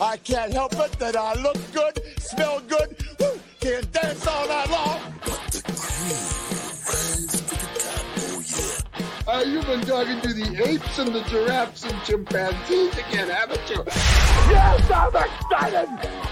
I can't help it that I look good, smell good, woo, can dance all night long. Uh, you've been talking to the apes and the giraffes and chimpanzees again, haven't you? Yes, I'm excited.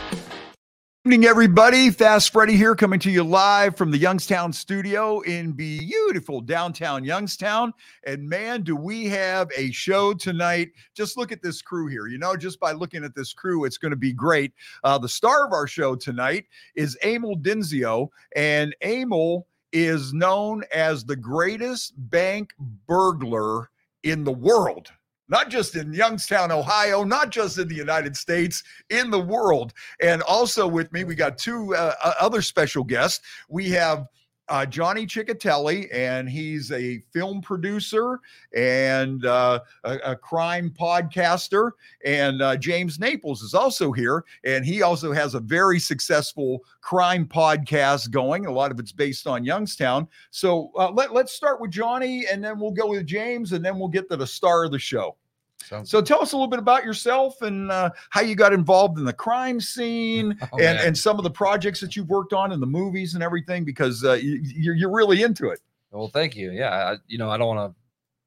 Evening, everybody. Fast Freddie here, coming to you live from the Youngstown studio in beautiful downtown Youngstown. And man, do we have a show tonight! Just look at this crew here. You know, just by looking at this crew, it's going to be great. Uh, the star of our show tonight is Amil Dinzio, and Amil is known as the greatest bank burglar in the world not just in Youngstown, Ohio, not just in the United States, in the world. And also with me, we got two uh, other special guests. We have uh, Johnny Chechitelli, and he's a film producer and uh, a, a, crime podcaster. And uh, James Naples is also here, and he also has a very successful crime podcast going. A lot of it's based on Youngstown. So uh, let, let's start with Johnny, and then we'll go with James, and then we'll get to the star of the show. Sounds so tell us a little bit about yourself and uh, how you got involved in the crime scene oh, and, and some of the projects that you've worked on in the movies and everything because uh, you, you're, you're really into it. Well, thank you. Yeah, I, you know, I don't want to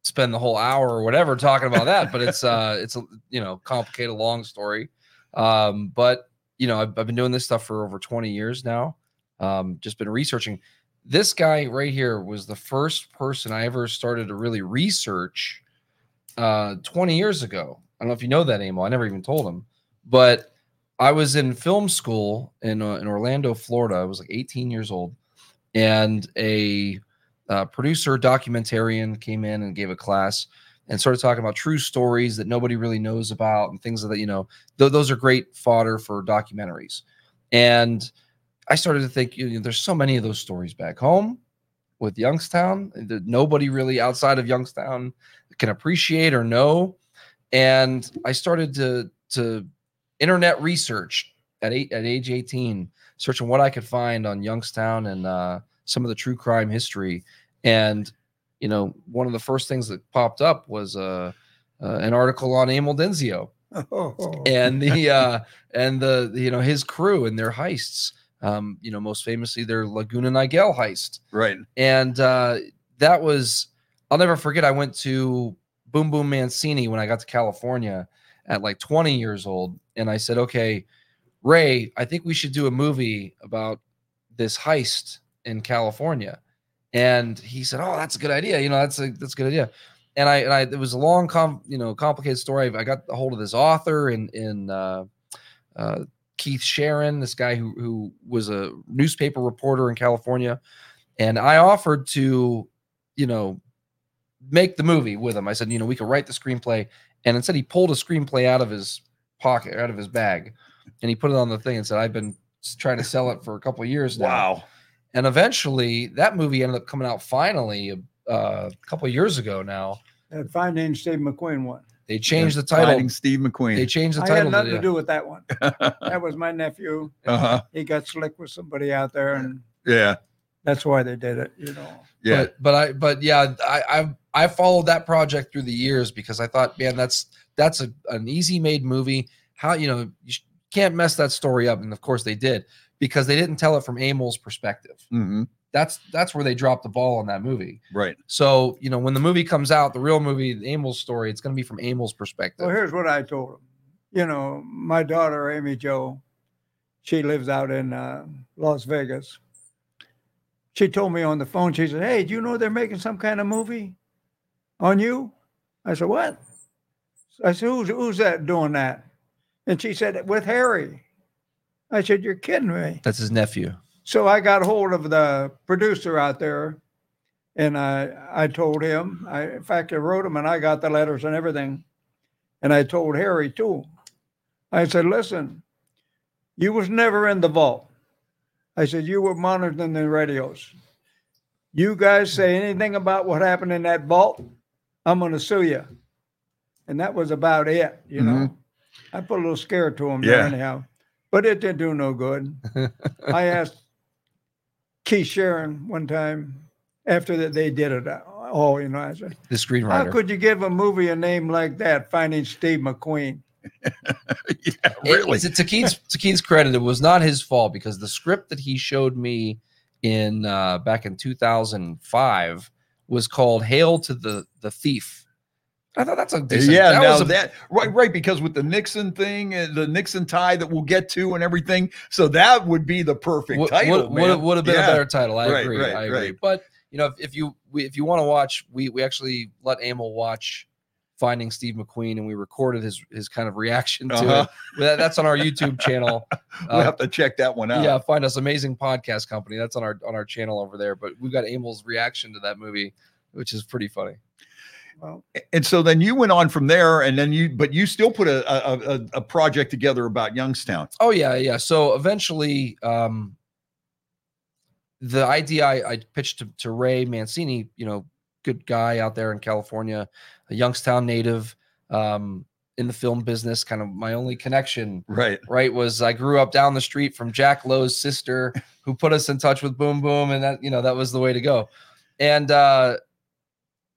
spend the whole hour or whatever talking about that, but it's uh, it's a you know complicated, long story. Um, but you know, I've, I've been doing this stuff for over 20 years now. Um, just been researching. This guy right here was the first person I ever started to really research uh, 20 years ago. I don't know if you know that anymore. I never even told him, but I was in film school in uh, in Orlando, Florida. I was like 18 years old, and a uh, producer documentarian came in and gave a class and started talking about true stories that nobody really knows about and things that you know th- those are great fodder for documentaries and i started to think you know, there's so many of those stories back home with youngstown nobody really outside of youngstown can appreciate or know. And I started to to internet research at eight at age 18, searching what I could find on Youngstown and uh, some of the true crime history. And you know, one of the first things that popped up was uh, uh an article on Amil Dinzio and the uh, and the you know his crew and their heists. Um, you know, most famously their Laguna Niguel heist. Right. And uh, that was I'll never forget. I went to Boom Boom Mancini when I got to California at like 20 years old, and I said, "Okay, Ray, I think we should do a movie about this heist in California." And he said, "Oh, that's a good idea. You know, that's a that's a good idea." And I and I it was a long, com, you know, complicated story. I got a hold of this author in in uh, uh, Keith Sharon, this guy who who was a newspaper reporter in California, and I offered to, you know, make the movie with him. I said, you know, we could write the screenplay. And instead, he pulled a screenplay out of his pocket, out of his bag, and he put it on the thing and said, I've been trying to sell it for a couple of years now. Wow. And eventually, that movie ended up coming out finally uh, a couple of years ago now. That Finding Steve McQueen one. They changed the title. Finding Steve McQueen. They changed the title. I title. had nothing to, to do with that one. that was my nephew. Uh-huh. He got slick with somebody out there, and yeah, that's why they did it. You know. Yeah. But, but I but yeah, I I I followed that project through the years because I thought, man, that's that's a, an easy made movie. How you know you can't mess that story up, and of course they did because they didn't tell it from Amil's perspective. Mm-hmm. That's that's where they dropped the ball on that movie. Right. So you know when the movie comes out, the real movie, Amil's story, it's going to be from Amil's perspective. Well, here's what I told him. You know, my daughter Amy Jo, she lives out in uh, Las Vegas she told me on the phone, she said, Hey, do you know they're making some kind of movie on you? I said, What? I said, Who's, who's that doing that? And she said, With Harry. I said, You're kidding me. That's his nephew. So I got hold of the producer out there and I, I told him, I, in fact, I wrote him and I got the letters and everything. And I told Harry too. I said, Listen, you was never in the vault. I said, You were monitoring the radios. You guys say anything about what happened in that vault, I'm going to sue you. And that was about it, you mm-hmm. know. I put a little scare to him yeah. anyhow, but it didn't do no good. I asked Keith Sharon one time after that they did it all, you know, I said, the screenwriter. How could you give a movie a name like that, Finding Steve McQueen? yeah, It- really. to, to Keith's to Keith's credit, it was not his fault because the script that he showed me in uh, back in 2005 was called "Hail to the the Thief." I thought that's a decent, yeah, that now was a- that right, right, because with the Nixon thing and the Nixon tie that we'll get to and everything, so that would be the perfect title. would, would have been Yeah. a better title. I Right, agree. right, I agree. But you know, if, if you we, if you want to watch, we we actually let Amil watch Finding Steve McQueen, and we recorded his his kind of reaction to Uh-huh. it. That, that's on our YouTube channel. We'll Uh, have to check that one out. yeah, find us amazing podcast company. That's on our on our channel over there. But we've got Amil's reaction to that movie, which is pretty funny. Well, And so then you went on from there, and then you, but you still put a a, a, a project together about Youngstown. Oh yeah, yeah. So eventually, um, the idea I, I pitched to, to Ray Mancini, you know, good guy out there in California, a Youngstown native, um, in the film business. Kind of my only connection, Right. right, was I grew up down the street from Jack Lowe's sister, who put us in touch with Boom Boom, and that you know that was the way to go. And uh,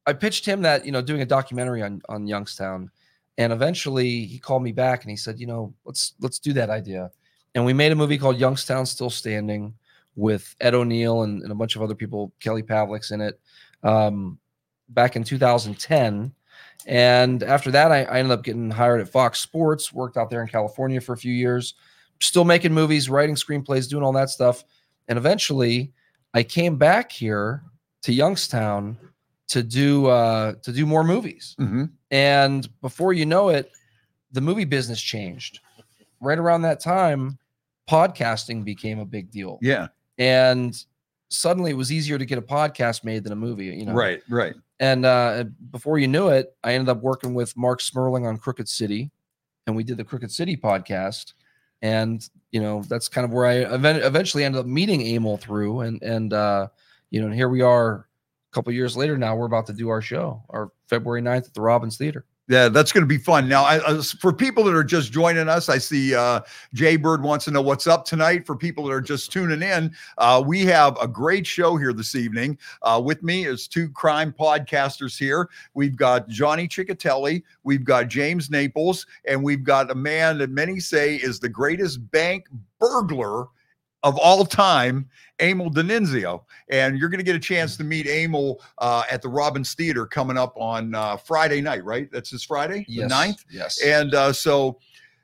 I pitched him that you know doing a documentary on on Youngstown, and eventually he called me back and he said, you know, let's let's do that idea. And we made a movie called Youngstown Still Standing with Ed O'Neill and, and a bunch of other people, Kelly Pavlik's in it, um, back in 2010. And after that, I, I ended up getting hired at Fox Sports, worked out there in California for a few years, still making movies, writing screenplays, doing all that stuff. And eventually I came back here to Youngstown to do uh, to do more movies. hmm And before you know it, the movie business changed. Right around that time, podcasting became a big deal. Yeah. And suddenly it was easier to get a podcast made than a movie, you know. Right. Right. And uh, before you knew it, I ended up working with Marc Smerling on Crooked City, and we did the Crooked City podcast. And you know, that's kind of where I even- eventually ended up meeting Amil through, and and uh, you know, and here we are, a couple years later. Now we're about to do our show, our February 9th at the Robins Theater. Yeah, that's going to be fun. Now, I, I- for people that are just joining us, I see uh, Jay Bird wants to know what's up tonight. For people that are just tuning in, uh, we have a great show here this evening. Uh, with me is two crime podcasters here. We've got Johnny Chechitelli, we've got James Naples, and we've got a man that many say is the greatest bank burglar of all time, Amil Denizio. And you're going to get a chance to meet Amil uh, at the Robins Theater coming up on uh, Friday night, right? That's this Friday, the 9th. Yes. And uh, so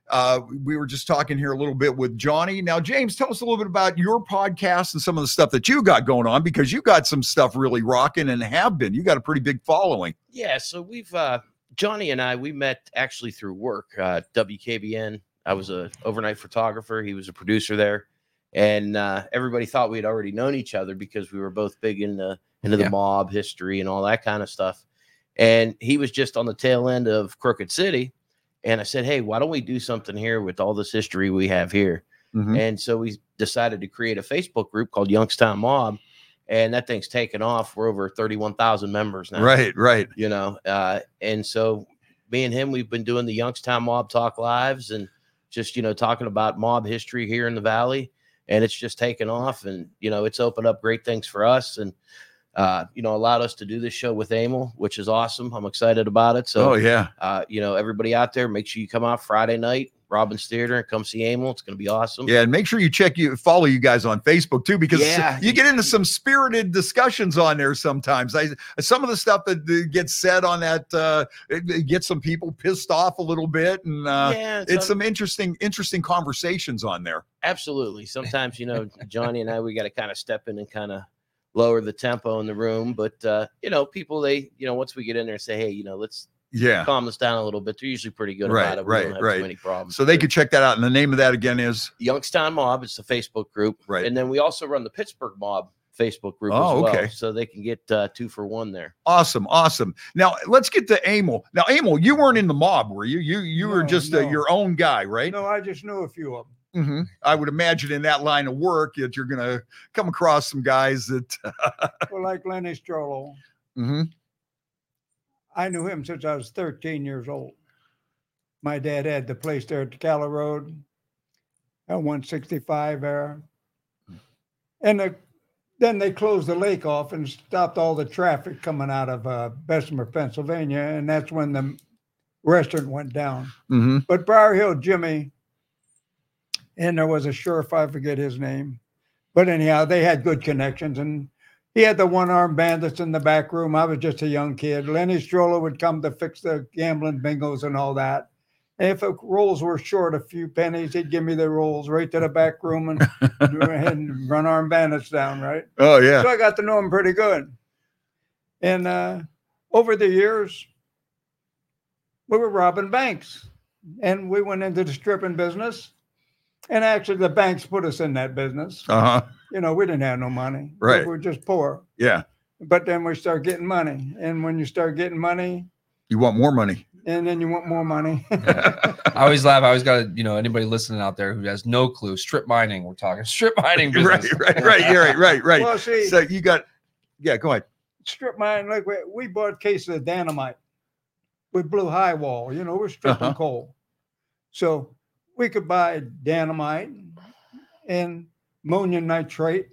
uh, we were just talking here a little bit with Johnny. Now, James, tell us a little bit about your podcast and some of the stuff that you got going on because you got some stuff really rocking and have been. You got a pretty big following. Yeah, so we've uh Johnny and I we met actually through work. Uh WKBN. I was a overnight photographer. He was a producer there. And uh everybody thought we had already known each other because we were both big into into Yeah. the mob history and all that kind of stuff. And he was just on the tail end of Crooked City. And I said, Hey, why don't we do something here with all this history we have here? Mhm. And so we decided to create a Facebook group called Youngstown Mob. And that thing's taken off. We're over 31,000 members now Right, right. you know uh and so me and him we've been doing the youngstown mob talk lives and just you know talking about mob history here in the valley and it's just taken off and you know it's opened up great things for us and uh you know allowed us to do this show with Amil which is awesome i'm excited about it so oh, yeah. uh you know everybody out there make sure you come out friday night robins theater and come see Amil. it's going to be awesome Yeah, and make sure you check you follow you guys on Facebook too, because Yeah. you get into some spirited discussions on there sometimes. I some of the stuff that that gets said on that uh, it, it gets some people pissed off a little bit, and uh, yeah it's some- some interesting interesting conversations on there. absolutely sometimes you know johnny and i we got to kind of step in and kind of lower the tempo in the room but uh you know people they you know once we get in there and say hey you know let's Yeah. calm this down a little bit they're usually pretty good Right, about it we right, don't have right. too many problems So they could check that out. And the name of that again is youngstown mob it's the facebook group Right. and then we also run the pittsburgh mob facebook group Oh, as well okay. so they can get uh, two for one there awesome, awesome. Now let's get to Amil. Now, Amil, you weren't in the mob, were you? You you were No, just uh, no. your own guy, right? no, I just knew a few of them. hmm I would imagine in that line of work that you're going to come across some guys that. Well, like Lenny Strollo, Mhm. I knew him since I was 13 years old. My dad had the place there at the Calla Road, at 165 there. And the, then they closed the lake off and stopped all the traffic coming out of uh, Bessemer, Pennsylvania. And that's when the restaurant went down. hmm But Briar Hill Jimmy, and there was a sheriff, I forget his name. But anyhow, they had good connections. And he had the one armed bandits in the back room. I was just a young kid. Lenny Strollo would come to fix the gambling bingos and all that. And if the rolls were short a few pennies, he'd give me the rolls right to the back room and, and run armed bandits down, right? Oh yeah. So I got to know him pretty good. And uh, over the years, we were robbing banks and we went into the stripping business. And actually, the banks put us in that business. Uh huh. You know, we didn't have no money. Right. We were just poor. Yeah. But then we start getting money. And when you start getting money, You want more money? and then you want more money. I always laugh. I always got to, you know, anybody listening out there who has no clue, strip mining. We're talking strip mining right, business. right, right. Yeah, right, right, right. well, see, So you got, yeah. Go ahead. strip mine, like we, we bought cases of dynamite with blue high wall, you know, we're stripping Uh-huh. coal. So we could buy dynamite and ammonium nitrate,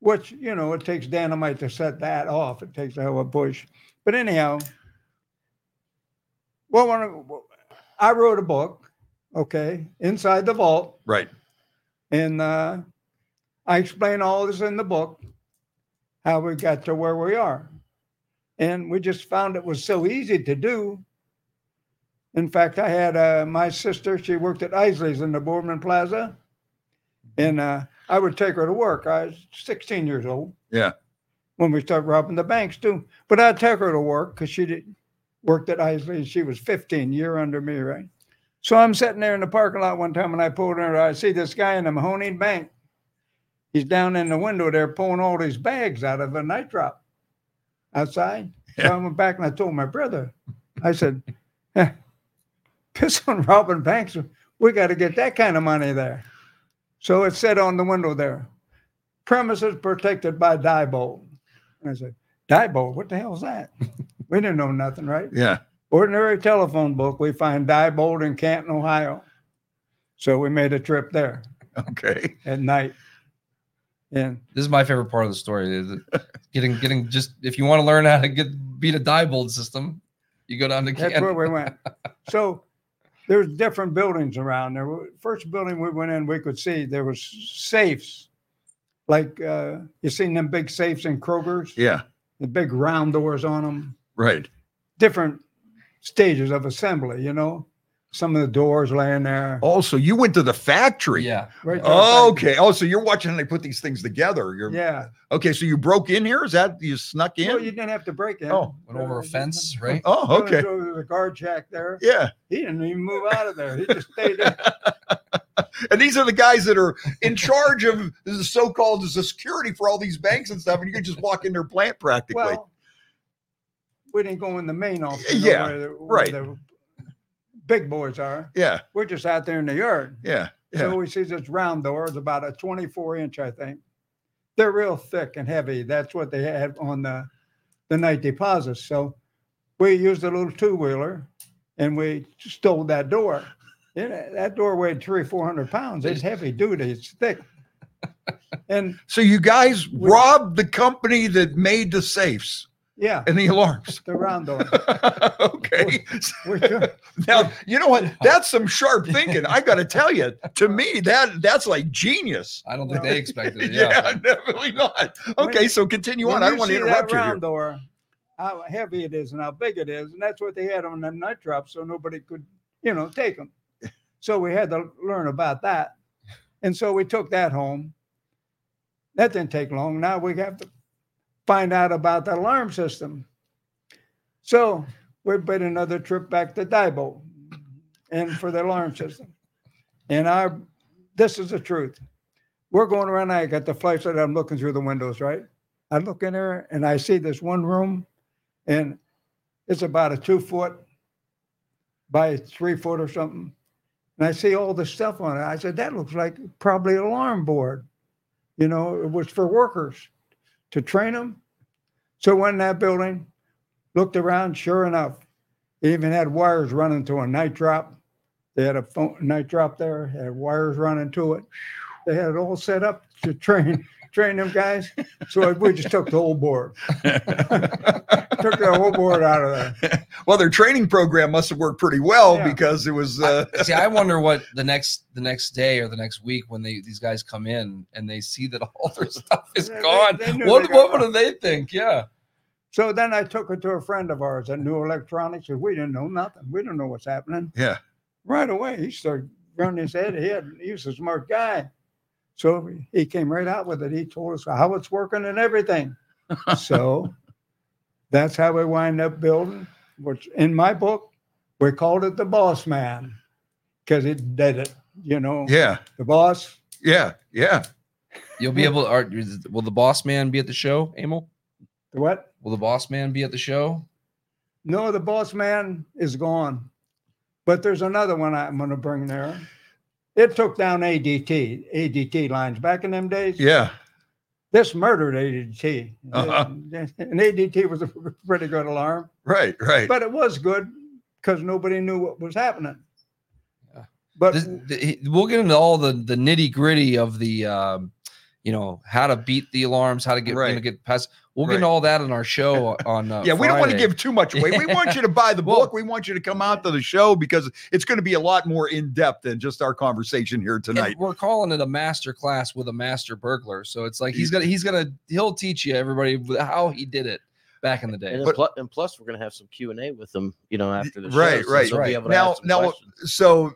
which, you know, it takes dynamite to set that off. It takes a hell of a push. But anyhow, well, when I, I wrote a book, okay, inside the vault, Right. and uh, I explain all this in the book, how we got to where we are. And we just found it was so easy to do. In fact, I had uh, my sister, she worked at Isaly's in the Boardman Plaza. And uh, I would take her to work. I was 16 years old. Yeah. When we started robbing the banks too. But I'd take her to work because she did, worked at Isaly's. She was 15, year under me, right? So I'm sitting there in the parking lot one time and I pulled in. I see this guy in the Mahoning Bank. He's down in the window there pulling all these bags out of a night drop outside. So I went back and I told my brother, I said, eh, piss on robbing banks. We got to get that kind of money there. So it said on the window there, premises protected by Diebold. And I said, Diebold, what the hell is that? we didn't know nothing, right? Yeah. ordinary telephone book, we find Diebold in Canton, Ohio. So we made a trip there Okay. at night. And This is my favorite part of the story. is Getting, getting just if you want to learn how to get beat a Diebold system, you go down to Canton. that's where we went. So there's different buildings around there. First building we went in, we could see there was safes. Like uh, you seen them big safes in Kroger's, Yeah. the big round doors on them, Right. different stages of assembly, you know. Some of the doors laying there. Oh, also, you went to the factory. Yeah, Right there back- oh, Okay. Oh, so you're watching how they put these things together. You're Yeah. okay. So you broke in here? Is that you snuck in? Well, you didn't have to break in. Oh, went over a fence, right? oh, okay. There was a guard shack there. Yeah. He didn't even move out of there. He just stayed there. And these are the guys that are in charge of the so-called the security for all these banks and stuff. And you can just walk in their plant practically. Well, we didn't go in the main office. Yeah, where the, where right. the big boys are. yeah. We're just out there in the yard. Yeah. Yeah. So we see this round door. It's about a 24 inch, I think. They're real thick and heavy. That's what they had on the the night deposits. So we used a little two wheeler and we stole that door. That door weighed three, four hundred pounds. It's heavy duty. It's thick. And so you guys We- robbed the company that made the safes yeah, and the alarms. the round door. okay. We took- Now you know what? That's some sharp thinking. I got to tell you. To me, that that's like genius. I don't think they expected it. Yeah, Yeah, definitely not. Okay, When- so continue on. I don't want to interrupt that you here. door, how heavy it is and how big it is, and that's what they had on them nut drops, so nobody could, you know, take them. So we had to learn about that, and so we took that home. That didn't take long. Now we have to find out about the alarm system. So we made another trip back to Diebold, and for the alarm system. And I, this is the truth. We're going around. I got the flashlight. I'm looking through the windows, right? I look in there and I see this one room, and it's about a two foot by three foot or something. And I see all the stuff on it. I said, that looks like probably an alarm board. You know, it was for workers to train them. So went in that building, looked around, sure enough, they even had wires running to a night drop. They had a phone, night drop there, had wires running to it. They had it all set up to train train them guys. So we just took the whole board. took the whole board out of there. well, their training program must have worked pretty well Yeah. because it was. Uh, See, I wonder what the next the next day or the next week when they these guys come in and they see that all their stuff is They- gone. they knew what what got would they think? Yeah. So then I took it to a friend of ours that knew electronics, and we didn't know nothing. We didn't know what's happening. yeah. Right away, he started running his head. He had he was a smart guy, so he came right out with it. He told us how it's working and everything. so that's how we wind up building. Which in my book, we called it the Boss Man because it did it. You know, Yeah. the boss. Yeah. Yeah. You'll be able. To. Are, will the boss man be at the show, Amil? The what? Will the boss man be at the show? No, the boss man is gone. But there's another one I'm going to bring there. It took down ADT, ADT lines back in them days. Yeah. This murdered ADT. Uh-huh. And ADT was a pretty good alarm, Right. Right. but it was good because nobody knew what was happening. But This, we'll get into all the the nitty gritty of the, um, you know, how to beat the alarms, how to get you know, Right. get past. We'll get Right. into all that on our show on. Uh, yeah, we don't want to give too much away. We want you to buy the Well- book. We want you to come out to the show because it's going to be a lot more in depth than just our conversation here And tonight. we're calling it a master class with a master burglar. So it's like he's gonna he's gonna he'll teach you everybody how he did it back in the day. And, But- and plus, we're going to have some Q and A with them, you know, after the show. Right, so right. be Right. able to Now, now, questions. so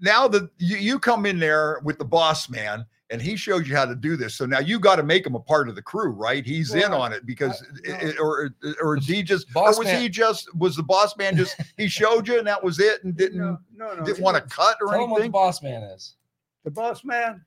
now that you, you come in there with the boss man and he shows you how to do this, so now you got to make him a part of the crew, right? He's in on it because, I- it- it- or or did he just, or was man- he just was the boss man just he showed you and that was it and didn't no, no, no. didn't want to cut or Tell him what the boss man is. The boss man,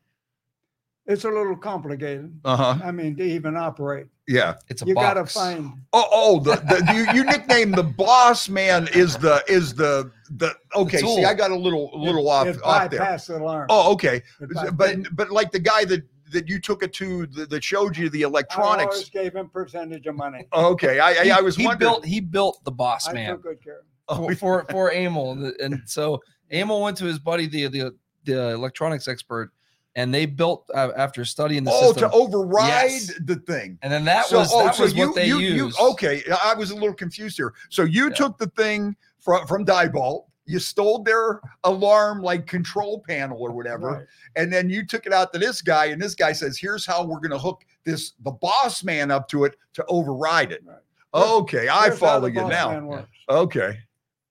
it's a little complicated. Uh huh. I mean, to even operate, Yeah. It's a you got to box. find Oh, oh, the, the you, you nicknamed the boss man is the is the the okay. see. I got a little a little it, off it off there. bypassed the alarm. Oh, okay. It But but like the guy that that you took it to that, that showed you the I always electronics. gave him percentage of money. Okay, I I, He- I was he wondering. built he built the boss I man took good care. Oh, for, for for Amil, and, and so Amil went to his buddy the the the electronics expert, and they built uh, after studying the oh, system. to override Yes. the thing. and then that so, was oh, that so was you, what they you, used. you, okay, I was a little confused here. So you Yeah. took the thing from from Diebold, you stole their alarm like control panel or whatever, Right. and then you took it out to this guy, and this guy says, "Here's how we're going to hook this the boss man up to it to override it." Right. Okay, I Here's how follow you now. Okay,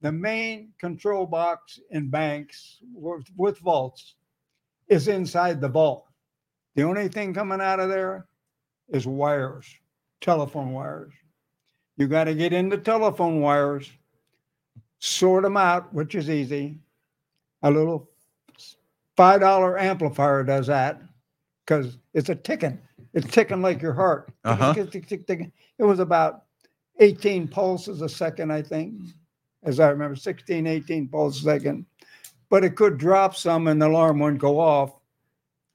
The main control box in banks with, with vaults is inside the vault. The only thing coming out of there is wires, telephone wires. You got to get into telephone wires, sort them out, which is easy. A little five dollar amplifier does that because it's a ticking. It's ticking like your heart. Uh-huh. It was about 18 pulses a second, I think, as I remember, 16, 18 pulses a second. But it could drop some and the alarm wouldn't go off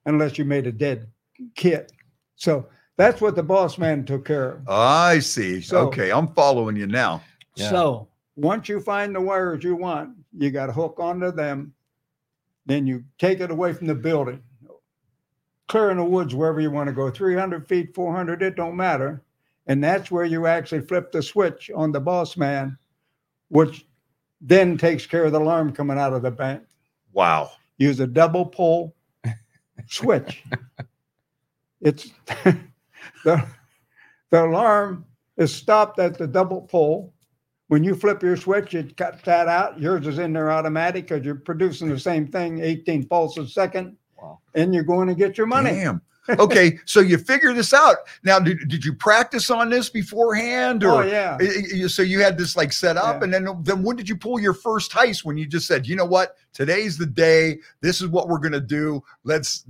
unless you made a dead kit. So that's what the boss man took care of. I see. So- okay, I'm following you now. Yeah. So once you find the wires you want, you got to hook onto them. Then you take it away from the building, clear in the woods wherever you want to go, 300 feet, 400, it don't matter. And that's where you actually flip the switch on the boss man, which then takes care of the alarm coming out of the bank. Wow. Use a double pole switch. It's the, the alarm is stopped at the double pole. When you flip your switch, it cuts that out. Yours is in there automatic because you're producing the same thing, 18 pulses a second, Wow. and you're going to get your money. Damn. Okay, so you figure this out. Now, did, did you practice on this beforehand, Oh or yeah. I- you- so you had this like set up, Yeah. and then then when did you pull your first heist? When you just said, you know what, today's the day. This is what we're gonna do. Let's,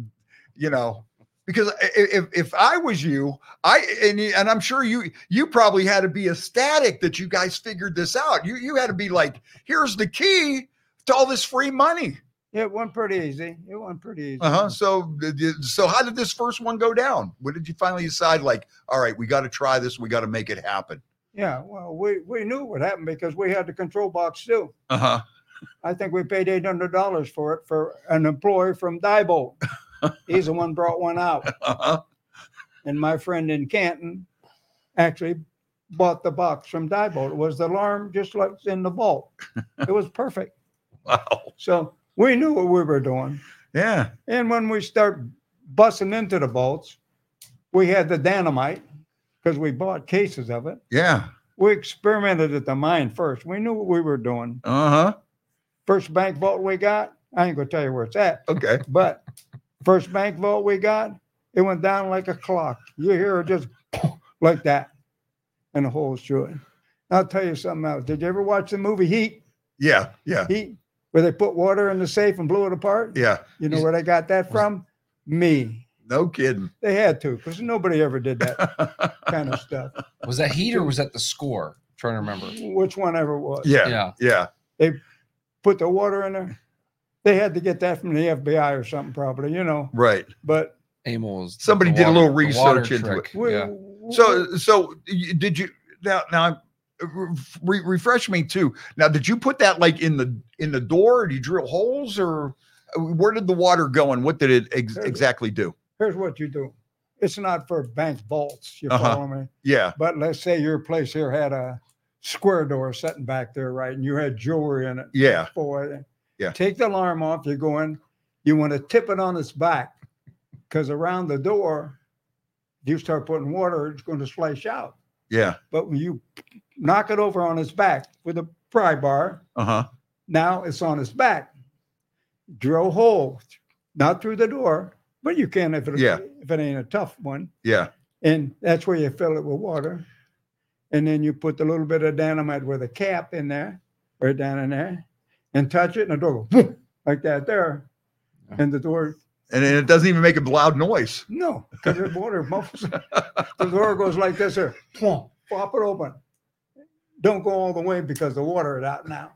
you know, because if if I was you, I and and I'm sure you you probably had to be ecstatic that you guys figured this out. You you had to be like, here's the key to all this free money. It went pretty easy. It went pretty easy. Uh huh. So so how did this first one go down? When did you finally decide like, all right, we got to try this. We got to make it happen. Yeah. Well, we, we knew what happened because we had the control box too. Uh huh. I think we paid eight hundred dollars for it for an employee from Diebold. He's the one brought one out, Uh huh. and my friend in Canton actually bought the box from Diebold. It was the alarm just like in the vault. It was perfect. Wow. So we knew what we were doing. Yeah. And when we start busting into the vaults, we had the dynamite because we bought cases of it. Yeah. We experimented at the mine first. We knew what we were doing. Uh huh. First bank vault we got, I ain't gonna tell you where it's at, Okay. but first bank vault we got, it went down like a clock. You hear it just like that, and the holes through it. I'll tell you something else. Did you ever watch the movie Heat? Yeah. Yeah. Heat, where they put water in the safe and blew it apart? Yeah. You know where they got that from? Me. No kidding. They had to, because nobody ever did that kind of stuff. Was that heat or was that the score? I'm trying to remember. Which one ever was. yeah. Yeah. Yeah. Put the water in there. They had to get that from the FBI or something, probably, you know. Right. But Amil was Somebody the did a little research into trick. we, Yeah. So, so did you now? Now, re- refresh me too. Now, did you put that like in the in the door? Or did you drill holes, or uh, where did the water go, and what did it ex- exactly do? here's what you do. It's not for bank vaults, you Uh-huh. follow me? Yeah. But let's say your place here had a square door sitting back there, right? And you had jewelry in it. Yeah. Boy, Yeah. Take the alarm off. You go in. You want to tip it on its back because around the door, you start putting water, it's going to splash out. Yeah. But when you knock it over on its back with a pry bar, Uh huh. now it's on its back. Drill hole, not through the door, but you can if it Yeah. if it ain't a tough one. Yeah. And that's where you fill it with water. And then you put the little bit of dynamite with a cap in there, right down in there, and touch it, and the door goes like that there. And the door, And it doesn't even make a loud noise. no, because the water muffles. the door goes like this here, pop it open. Don't go all the way because the water is out now.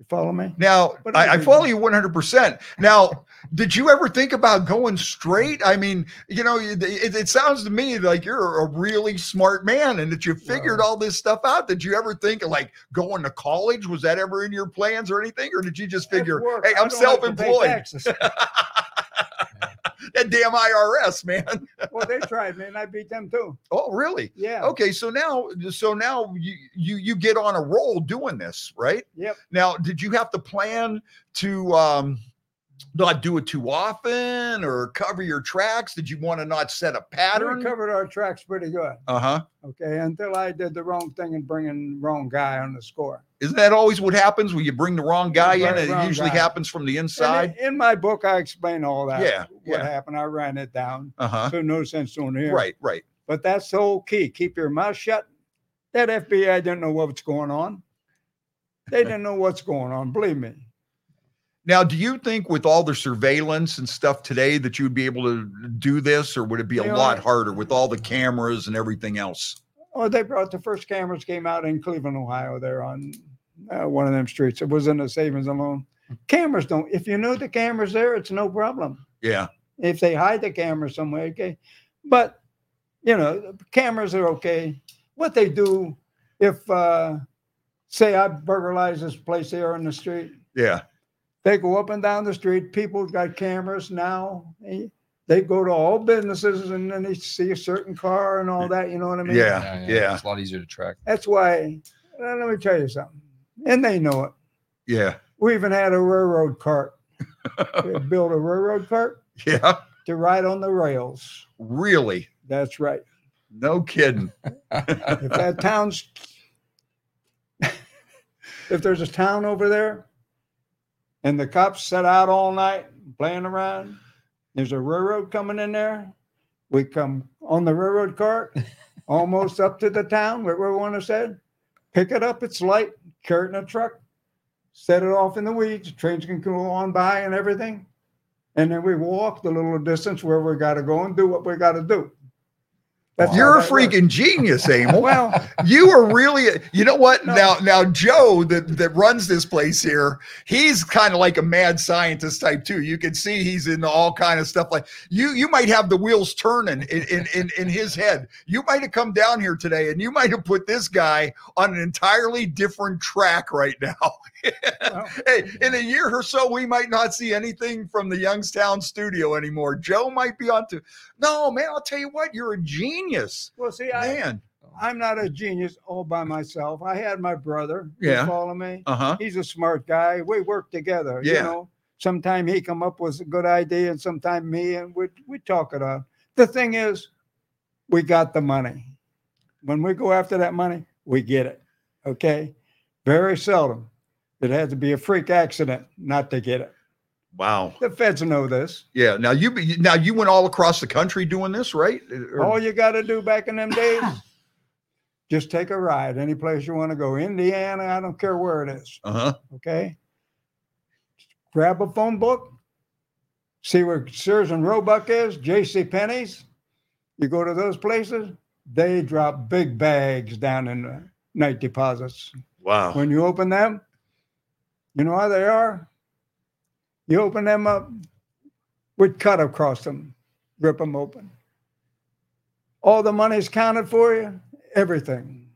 You follow me? Now, I, I follow you 100%. Now, did you ever think about going straight? I mean, you know, it, it, sounds to me like you're a really smart man and that you figured all this stuff out. Did you ever think of like going to college? Was that ever in your plans or anything? Or did you just figure, hey, I'm don't have to self employed? that damn IRS, man. well, they tried man. I beat them too. Oh, really? Yeah. Okay, so now, so now you you you get on a roll doing this, right? Yep. Now, did you have to plan to um not do it too often or cover your tracks? Did you want to not set a pattern? We covered our tracks pretty good. Uh huh. Okay, until I did the wrong thing and bringing the wrong guy on the score. Isn't that always what happens when you bring the wrong guy in? It usually guy. happens from the inside. in, in my book, I explain all that. Yeah, What yeah. happened? I ran it down. Uh huh. So no sense doing it here. Right, right. But that's the whole key. Keep your mouth shut. That FBI didn't know what's going on. They didn't know what's going on. Believe me. Now, do you think with all the surveillance and stuff today that you would be able to do this, or would it be a You lot harder with all the cameras and everything else? Oh, they brought the first cameras came out in Cleveland, Ohio. There on uh, one of them streets. It was in the savings and loan. Cameras don't. If you know the cameras there, it's no problem. Yeah. if they hide the camera somewhere, okay. But you know, cameras are okay. What they do, if uh say I burglarize this place here on the street, Yeah. They go up and down the street. People got cameras now. eh, They go to all businesses and then they see a certain car and all that. You know what I mean? Yeah. yeah. It's a lot easier to track. That's why. let me tell you something. And they know it. Yeah. We even had a railroad cart. We built a railroad cart Yeah. to ride on the rails. Really? That's right. No kidding. if that town's if there's a town over there and the cops set out all night playing around. There's a railroad coming in there. We come on the railroad cart almost up to the town where we want to said pick it up it's light carry it in a truck set it off in the weeds trains can go on by and everything. And then we walk the little distance where we got to go and do what we got to do That's You're a that works. freaking genius, Amil. well you are really you know what No. now now joe that that runs this place here he's kind of like a mad scientist type too you can see he's in all kind of stuff like you you might have the wheels turning in in in, in his head you might have come down here today and you might have put this guy on an entirely different track right now Well, hey in a year or so we might not see anything from the youngstown studio anymore joe might be on to no man i'll tell you what you're a genius well see I, man I'm not a genius all by myself. I had my brother. Yeah. follow me? Uh huh. He's a smart guy. We work together. Yeah. You know, sometime he come up with a good idea, and sometime me, and we we talk it out. The thing is, we got the money. When we go after that money, we get it. Okay. Very seldom. It had to be a freak accident not to get it. Wow. The feds know this. Yeah. Now you now you went all across the country doing this, right? Or- All you got to do back in them days, just take a ride any place you want to go. Indiana, I don't care where it is. uh-huh. Okay. Grab a phone book, see where Sears and Roebuck is, J.C. Penney's. You go to those places, they drop big bags down in the night deposits. Wow. When you open them, you know how they are? You open them up, we'd cut across them, rip them open. All the money's counted for you, everything.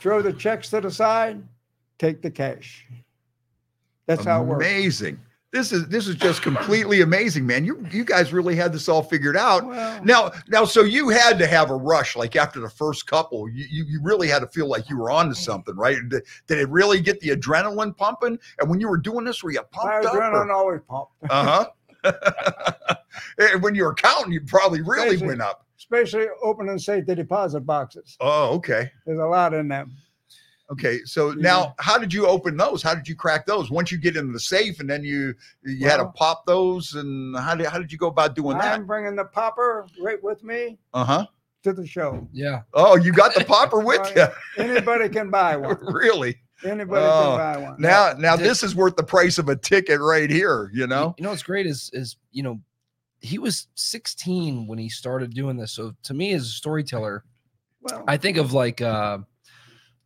Throw the checks to the side, take the cash. That's how it works. Amazing. This is this is just completely amazing, man. You you guys really had this all figured out. Now, now, so you had to have a rush, like after the first couple, you you, you really had to feel like you were onto something, right? Did, did it really get the adrenaline pumping? And when you were doing this, were you my pumped up? adrenaline always pumped, Uh huh. and when you were counting, you probably really Crazy. went up. especially opening safety deposit boxes. Oh, okay. There's a lot in them. Okay, so Yeah. now how did you open those? How did you crack those? Once you get into the safe, and then you you had to pop those, and how did how did you go about doing that? I'm bringing the popper right with me Uh huh. to the show. Yeah. Oh, you got the popper with Right. you? Anybody can buy one. really? Anybody Oh, can buy one. Now, now Did- this is worth the price of a ticket right here. You know? You know what's great is is you know he was 16 when he started doing this. So to me, as a storyteller, well, I think of like uh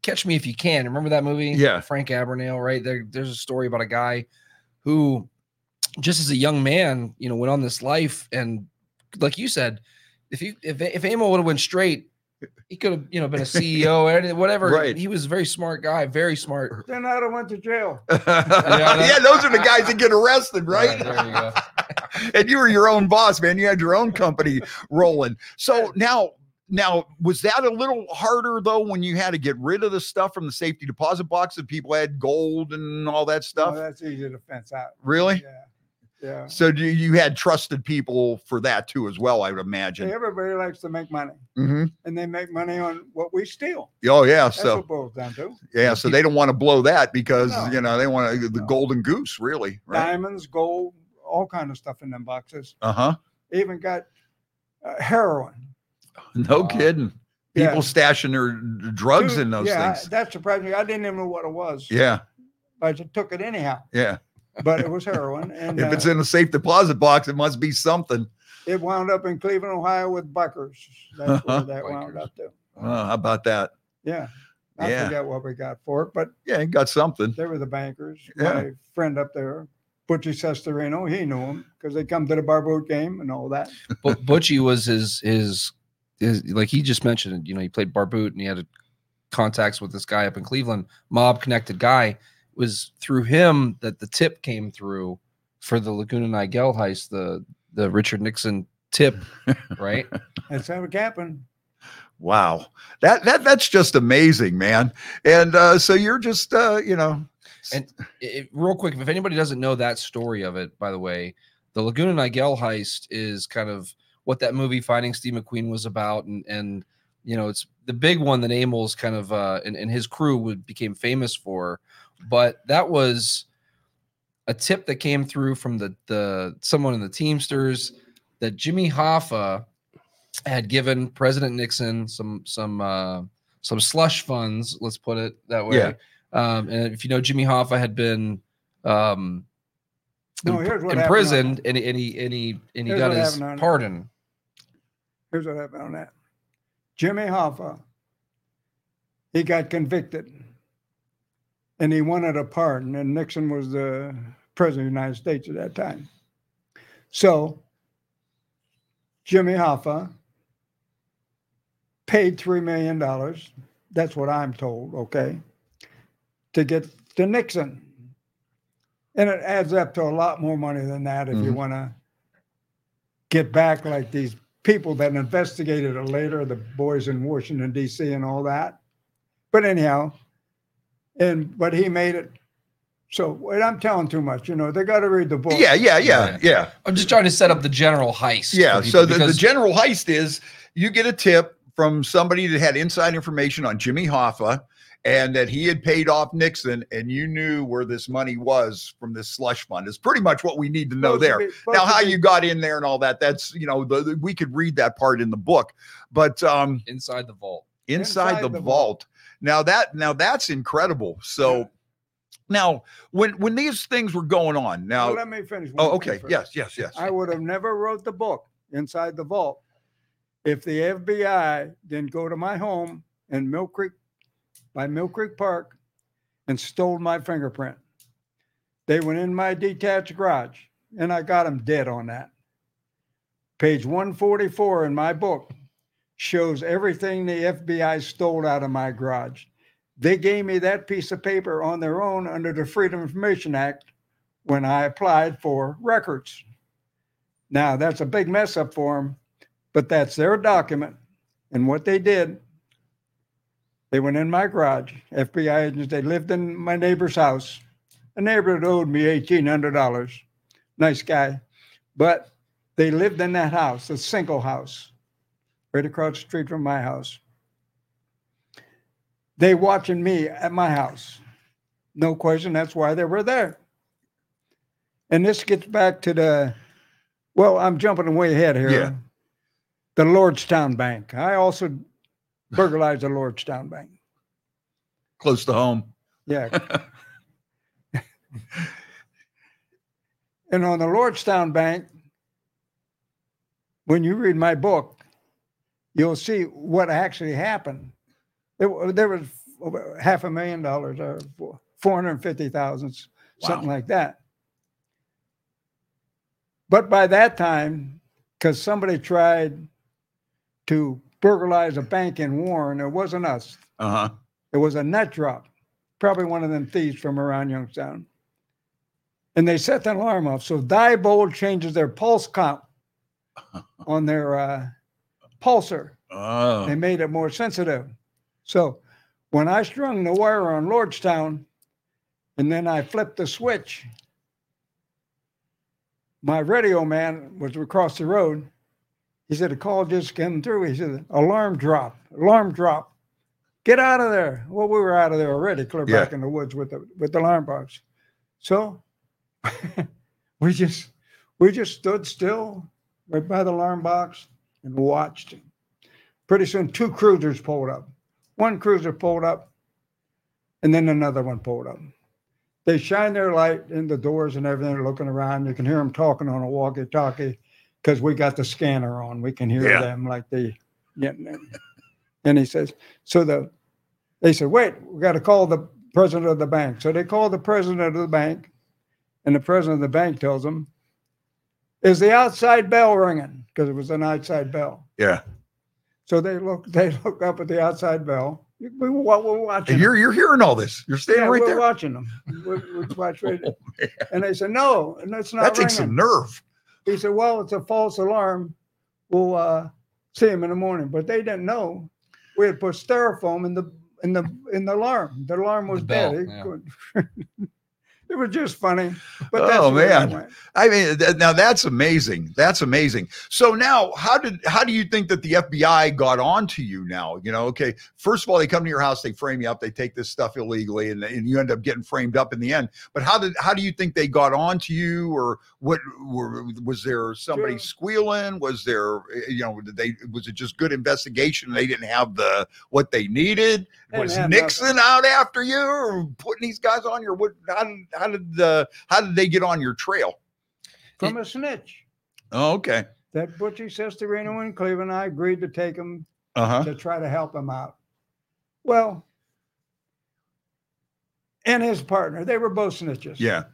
Catch Me If You Can. Remember that movie? Yeah. Frank Abagnale, right? There, there's a story about a guy who just as a young man, you know, went on this life and like you said, if you if if Amo would have went straight, he could have, you know, been a CEO or whatever. Right. He was a very smart guy, very smart. then I'd have went to jail. yeah, those are the guys that get arrested, right? Yeah, there you go. and you were your own boss, man. You had your own company rolling. So now, now was that a little harder though when you had to get rid of the stuff from the safety deposit box that people had gold and all that No, stuff? that's easy to fence out. really? Yeah. Yeah. So you had trusted people for that too, as well? I would imagine. everybody likes to make money, hmm and they make money on what we steal. Oh yeah. That's So boils down to. yeah. So they don't want to blow that because No. you know they want to the No. golden goose, really. Right. Diamonds, gold, all kind of stuff in them boxes. Uh huh. Even got uh, heroin. No Wow. kidding. Yeah. People stashing their drugs Dude, in those yeah, I- things. that surprised me. I didn't even know what it was. Yeah. I just took it anyhow. Yeah. But it was heroin, and If it's uh, in a safe deposit box, it must be something. it wound up in Cleveland, Ohio, with bikers. That's where that wound up to. Oh, how about that? Yeah. I Yeah. forget what we got for it, but Yeah, you got something. they were the bankers. Yeah. My friend up there, Butchie Sestorino, he knew him because they come to the barboot game and all that. But Butchie was his his his like he just mentioned. You know, he played Barboot and he had a, contacts with this guy up in Cleveland, mob connected guy. It was through him that the tip came through for the Laguna Niguel heist, the the Richard Nixon tip, right? That's how it happened. Wow. That that that's just amazing, man. And uh, so you're just uh, you know, And it, real quick, if anybody doesn't know that story of it, by the way, the Laguna Niguel heist is kind of what that movie Finding Steve McQueen was about, and and you know it's the big one that Amils kind of uh, and, and his crew would became famous for, but that was a tip that came through from the the someone in the Teamsters that Jimmy Hoffa had given President Nixon some some uh, some slush funds. Let's put it that way. Yeah. Um, and if you know, Jimmy Hoffa had been um, No, imp- here's what imprisoned, and, he- and he and he and he Here's got his pardon. Here's what happened on that. Jimmy Hoffa, he got convicted and he wanted a pardon, and Nixon was the president of the United States at that time. So Jimmy Hoffa paid $3 million. That's what I'm told, okay, to get to Nixon. And it adds up to a lot more money than that if you Mhm. want to get back like these people that investigated it later, the boys in Washington D.C. and all that. But anyhow, and but he made it. So wait, I'm telling too much. You know, they got to read the book. Yeah, yeah, yeah, Yeah. yeah. I'm just trying to set up the general heist. Yeah. for So people the, the general heist is you get a tip from somebody that had inside information on Jimmy Hoffa and that he had paid off Nixon and you knew where this money was from this slush fund is pretty much what we need to know Supposed there. be- Now, how be- you got in there and all that, that's, you know, the, the- we could read that part in the book, but um, inside the vault. inside, Inside the, the vault. vault. Now that, now that's incredible. So now when, when these things were going on now, Well, let me finish. oh, one thing okay. first. Yes, yes, yes. I would have never wrote the book inside the vault if the FBI didn't go to my home in Mill Creek by Mill Creek Park and stole my fingerprint. They went in my detached garage and I got them dead on that. Page 144 in my book shows everything the FBI stole out of my garage. They gave me that piece of paper on their own under the Freedom of Information Act when I applied for records. Now, that's a big mess up for them, but that's their document. And what they did, they went in my garage, FBI agents, they lived in my neighbor's house. A neighbor that owed me $1,800. Nice guy. But they lived in that house, a single house, right across the street from my house. They watching me at my house. No question, that's why they were there. And this gets back to the, well, I'm jumping way ahead here. Yeah. The Lordstown Bank. I also burglarized the Lordstown Bank. Close to home. Yeah. and on the Lordstown Bank, when you read my book, you'll see what actually happened. There, there was half a million dollars or four- 450,000, something like that. But by that time, because somebody tried to burglarize a bank in Warren, it wasn't us. Uh huh. It was a nut drop, probably one of them thieves from around Youngstown. And they set the alarm off. So Diebold changes their pulse count on their uh, pulsar. Oh. They made it more sensitive. So when I strung the wire on Lordstown and then I flipped the switch, my radio man was across the road. He said, a call just came through. He said, alarm drop, alarm drop. Get out of there. Well, we were out of there already, clear Yeah. back in the woods with the with the alarm box. So we just we just stood still right by the alarm box and watched. Pretty soon, two cruisers pulled up. One cruiser pulled up, and then another one pulled up. They shine their light in the doors and everything, looking around. You can hear them talking on a walkie-talkie because we got the scanner on. We can hear Yeah. them like they. Yeah. And he says, so the they said, wait, we got to call the president of the bank. So they call the president of the bank, and the president of the bank tells them, "Is the outside bell ringing?" Because it was an outside bell. Yeah. So they look, they look up at the outside bell. We were, we're watching. And you're you're hearing all this. You're standing Yeah, right we're there. watching them. We, we watch right Oh, and they said, "No, and it's not That takes some nerve. He said, "Well, it's a false alarm. We'll uh, see him in the morning." But they didn't know we had put styrofoam in the in the in the alarm. The alarm was The bell, dead. Yeah. it was just funny. But that's Oh, the way it man. I mean, th- now that's amazing. That's amazing. So now, how did how do you think that the FBI got on to you now? You know, okay, first of all, they come to your house, they frame you up, they take this stuff illegally, and, and you end up getting framed up in the end. But how did how do you think they got on to you, or what? Were, was there somebody Sure. squealing? Was there, eh, you know, did they was it just good investigation? They didn't have the what they needed. Was Nixon out after you, or putting these guys on your? What? How did how did the how did they get on your trail? From a snitch. Oh, okay. That Butchie Sestorino in Cleveland, I agreed to take him Uh huh. to try to help him out. Well, and his partner, they were both snitches. Yeah.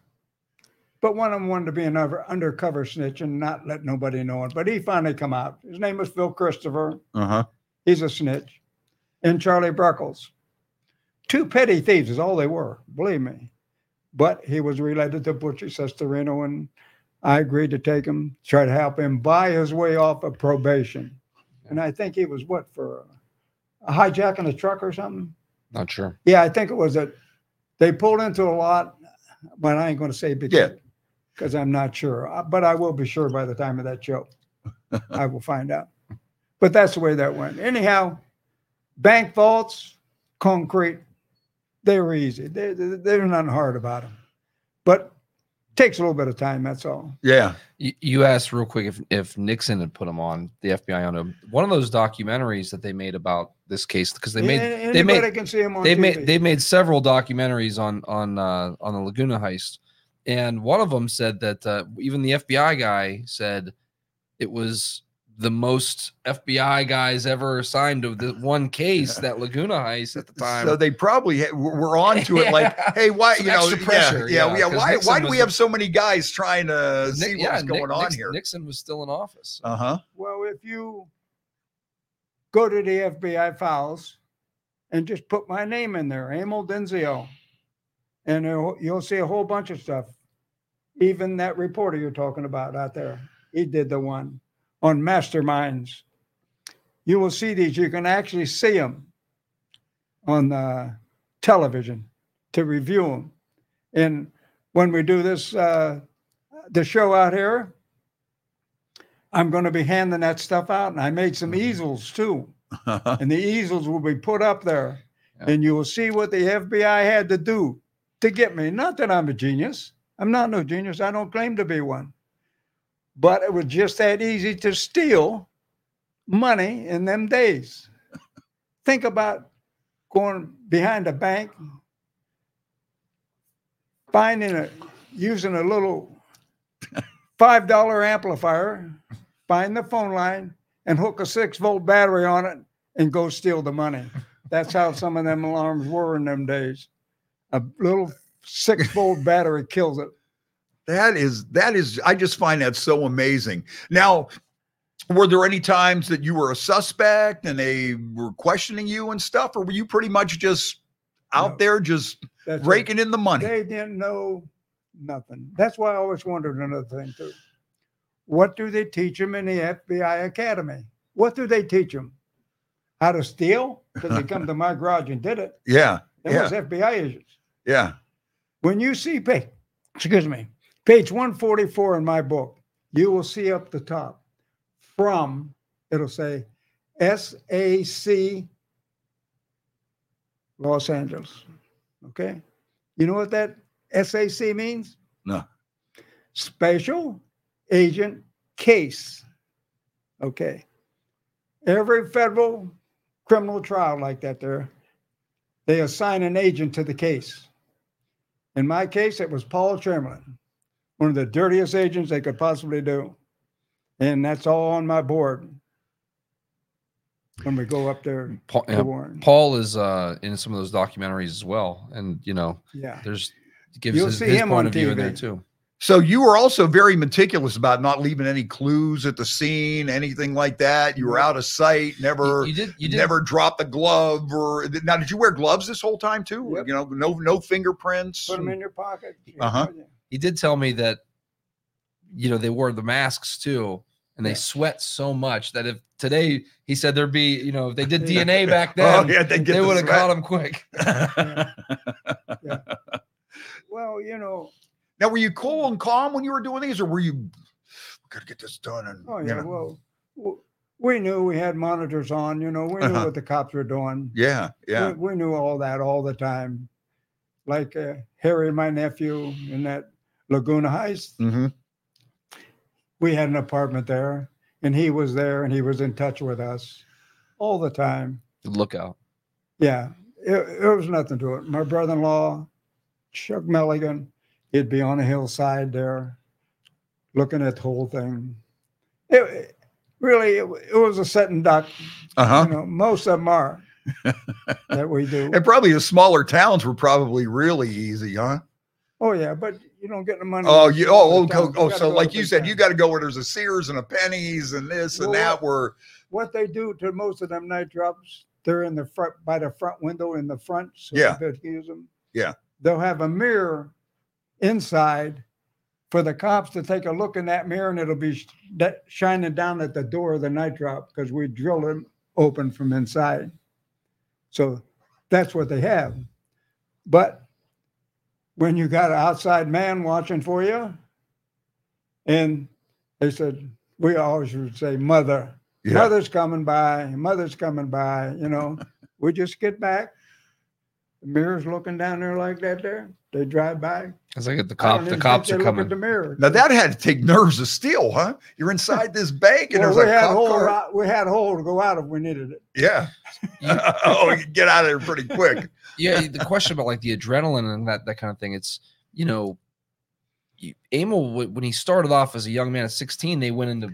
But one of them wanted to be an under, undercover snitch and not let nobody know it. But he finally come out. His name was Phil Christopher. Uh huh. He's a snitch. And Charlie Broeckel. Two petty thieves is all they were, believe me. But he was related to Butchie Sestorino and I agreed to take him, try to help him buy his way off of probation. And I think he was what for a hijacking a truck or something? Not sure. Yeah, I think it was that they pulled into a lot, but I ain't going to say Yeah. because I'm not sure. Uh, But I will be sure by the time of that show. I will find out. But that's the way that went. Anyhow, bank vaults, concrete, they were easy. They, they, there's nothing hard about them. But takes a little bit of time. That's all. Yeah. You, you asked real quick if, if Nixon had put him on the FBI on him. One of those documentaries that they made about this case because they made A- they anybody made can see him on they TV. made they made several documentaries on on uh, on the Laguna heist, and one of them said that uh, even the FBI guy said it was the most FBI guys ever assigned to the one case that Laguna heist at the time. So they probably ha- were were on to it like, hey, why, Some you know, extra yeah, pressure, yeah, yeah, yeah. 'cause Why, Nixon why do we the- have so many guys trying to Nick- see yeah, what's Nick- going on Nixon, here? Nixon was still in office. Uh huh. Well, if you go to the FBI files and just put my name in there, Amil Dinzio, and you'll see a whole bunch of stuff. Even that reporter you're talking about out there, he did the one on masterminds. You will see these. You can actually see them on the television to review them. And when we do this, uh, the show out here, I'm going to be handing that stuff out, and I made some easels too, and the easels will be put up there, Yeah. and you will see what the FBI had to do to get me. Not that I'm a genius. I'm not no genius. I don't claim to be one, but it was just that easy to steal money in them days. Think about going behind a bank, finding a using a little five dollar amplifier, find the phone line, and hook a six volt battery on it, and go steal the money. That's how some of them alarms were in them days. A little six volt battery kills it. That is that is I just find that so amazing. Now, were there any times that you were a suspect and they were questioning you and stuff, or were you pretty much just out No. there just raking in the money? They didn't know nothing. That's why I always wondered another thing too. What do they teach them in the FBI Academy? What do they teach them? How to steal? Because they come to my garage and did it. yeah, That yeah, was FBI agents. yeah. When you see excuse me, page 144 in my book, you will see up the top from, it'll say SAC Los Angeles. Okay. You know what that SAC means? No. Special Agent Case. Okay. Every federal criminal trial like that there, they assign an agent to the case. In my case, it was Paul Chamberlain, one of the dirtiest agents they could possibly do. And that's all on my board when we go up there Paul, yeah, Paul is uh, in some of those documentaries as well, and you know, Yeah. there's gives You'll his, see his him point on of view in there too. So you were also very meticulous about not leaving any clues at the scene, anything like that. You were out of sight, never You, you did. You did. never dropped the glove or now did you wear gloves this whole time too? Yep. You know, no no fingerprints. Put them in your pocket. Uh-huh. He did tell me that you know they wore the masks too and they Yeah. sweat so much that if today he said there'd be you know if they did dna back then Oh, then yeah, they the would have caught him quick Well, you know, Now, were you cool and calm when you were doing these, or were you "We gotta get this done? And oh you yeah, know, well, we knew we had monitors on. You know, we knew Uh-huh. what the cops were doing. yeah, yeah. We, we knew all that all the time. Like uh, Harry, my nephew, in that Laguna Heist, hmm we had an apartment there, and he was there, and he was in touch with us all the time. lookout Yeah, it, it was nothing to it. My brother-in-law, Chuck Mulligan, he'd be on a hillside there, looking at the whole thing. It, really, it, it was a sitting duck. Uh huh. You know, most of them are that we do. And probably the smaller towns were probably really easy, huh? Oh yeah, but you don't get the money. Oh, oh, oh you oh oh, towns. oh, You oh so like you said, you got to go where there's a Sears and a Penney's and this and that. Where what they do to most of them night drops, they're in the front by the front window in the front, so Yeah. you could use them. Yeah. They'll have a mirror inside for the cops to take a look in that mirror and it'll be sh- that shining down at the door of the night drop because we drilled it open from inside. So that's what they have. But when you got an outside man watching for you, and they said, we always would say, Mother, Yeah. Mother's coming by, Mother's coming by, you know, we just get back. The mirror's looking down there like that there. They drive by. It's like the I don't cop, the cops are coming. At the mirror. Now that had to take nerves of steel, huh? You're inside this bank and Well, there's we a had cop hole. car. We had a hole to go out if we needed it. Yeah. oh, you get out of there pretty quick. yeah, the question about like the adrenaline and that that kind of thing. It's you know, you, Amil when he started off as a young man at 16, they went into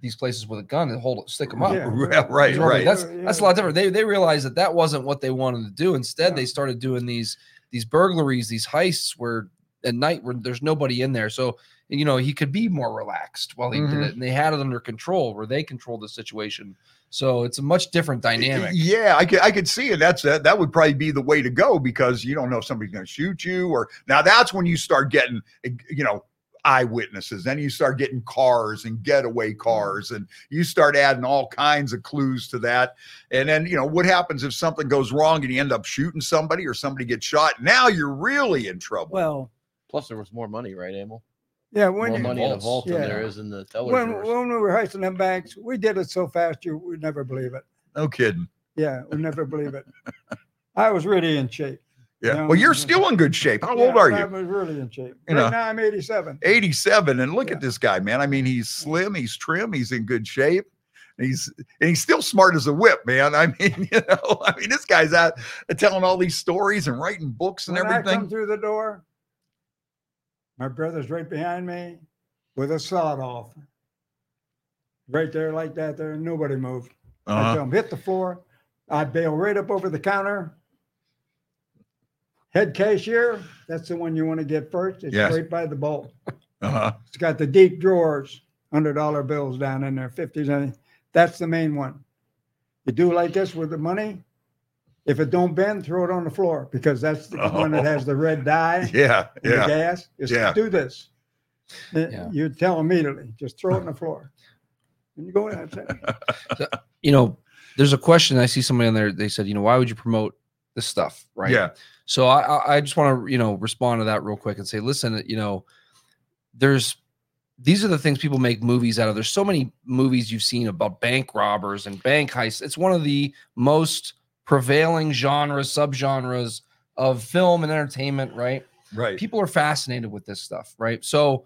these places with a gun and hold stick him up. Yeah. Yeah, right, Normally, right. That's Yeah. that's a lot different. They they realized that that wasn't what they wanted to do. Instead, Yeah. they started doing these these burglaries, these heists where at night where there's nobody in there. So you know he could be more relaxed while he Mhm. did it, and they had it under control where they controlled the situation. So it's a much different dynamic. Yeah, I could I could see it. That's that that would probably be the way to go because you don't know if somebody's going to shoot you or now that's when you start getting you know eyewitnesses. Then you start getting cars and getaway cars and you start adding all kinds of clues to that. And then you know what happens if something goes wrong and you end up shooting somebody or somebody gets shot. Now you're really in trouble. Well, Plus, there was more money, right, Amil? yeah. When more you, money in the vaults. vault than there is in the teller when, when we were heisting them banks, we did it so fast you would never believe it. no kidding. Yeah, we'd never believe it. I was really in shape. Yeah. Yeah. Well, you're still in good shape. How Yeah, old are you? I you? was really in shape. You right know. now I'm 87. 87 and look Yeah. at this guy man i mean he's slim he's trim he's in good shape he's and he's still smart as a whip man i mean you know i mean this guy's out telling all these stories and writing books and When I come everything through the door, my brother's right behind me with a sawed off. Right there, like that, there, nobody moved. I uh-huh. tell him, hit the floor. I bail right up over the counter. Head cashier, that's the one you want to get first. It's Yes. right by the bowl. Uh-huh. It's got the deep drawers, hundred dollar bills down in there, fifties. and That's the main one. You do like this with the money. If it don't bend, throw it on the floor because that's the oh. one that has the red dye yeah and the yeah gas. Just Yeah. do this. Yeah. You tell immediately, just throw it on the floor. And you go in. That's it. you know, there's a question. I see somebody on there. They said, you know, why would you promote this stuff? Right. yeah So I I- I just want to you know respond to that real quick and say, listen, you know, there's these are the things people make movies out of. There's so many movies you've seen about bank robbers and bank heists. It's one of the most prevailing genres, subgenres of film and entertainment, right? right People are fascinated with this stuff, right? So,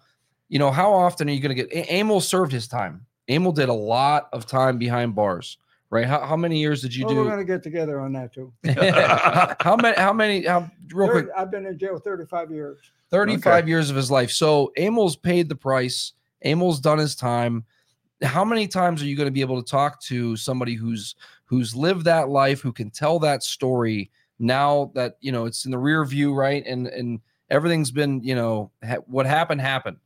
you know, how often are you going to get A- Amil served his time? Amil did a lot of time behind bars, right? How, how many years did you do? we're going to get together on that too. how, how many? How many? How real quick? I've been in jail 35 years. 35 years of his life. So Amil's paid the price. Amil's done his time. How many times are you going to be able to talk to somebody who's who's lived that life, who can tell that story now that you know it's in the rear view, right? And and everything's been you know ha- what happened happened.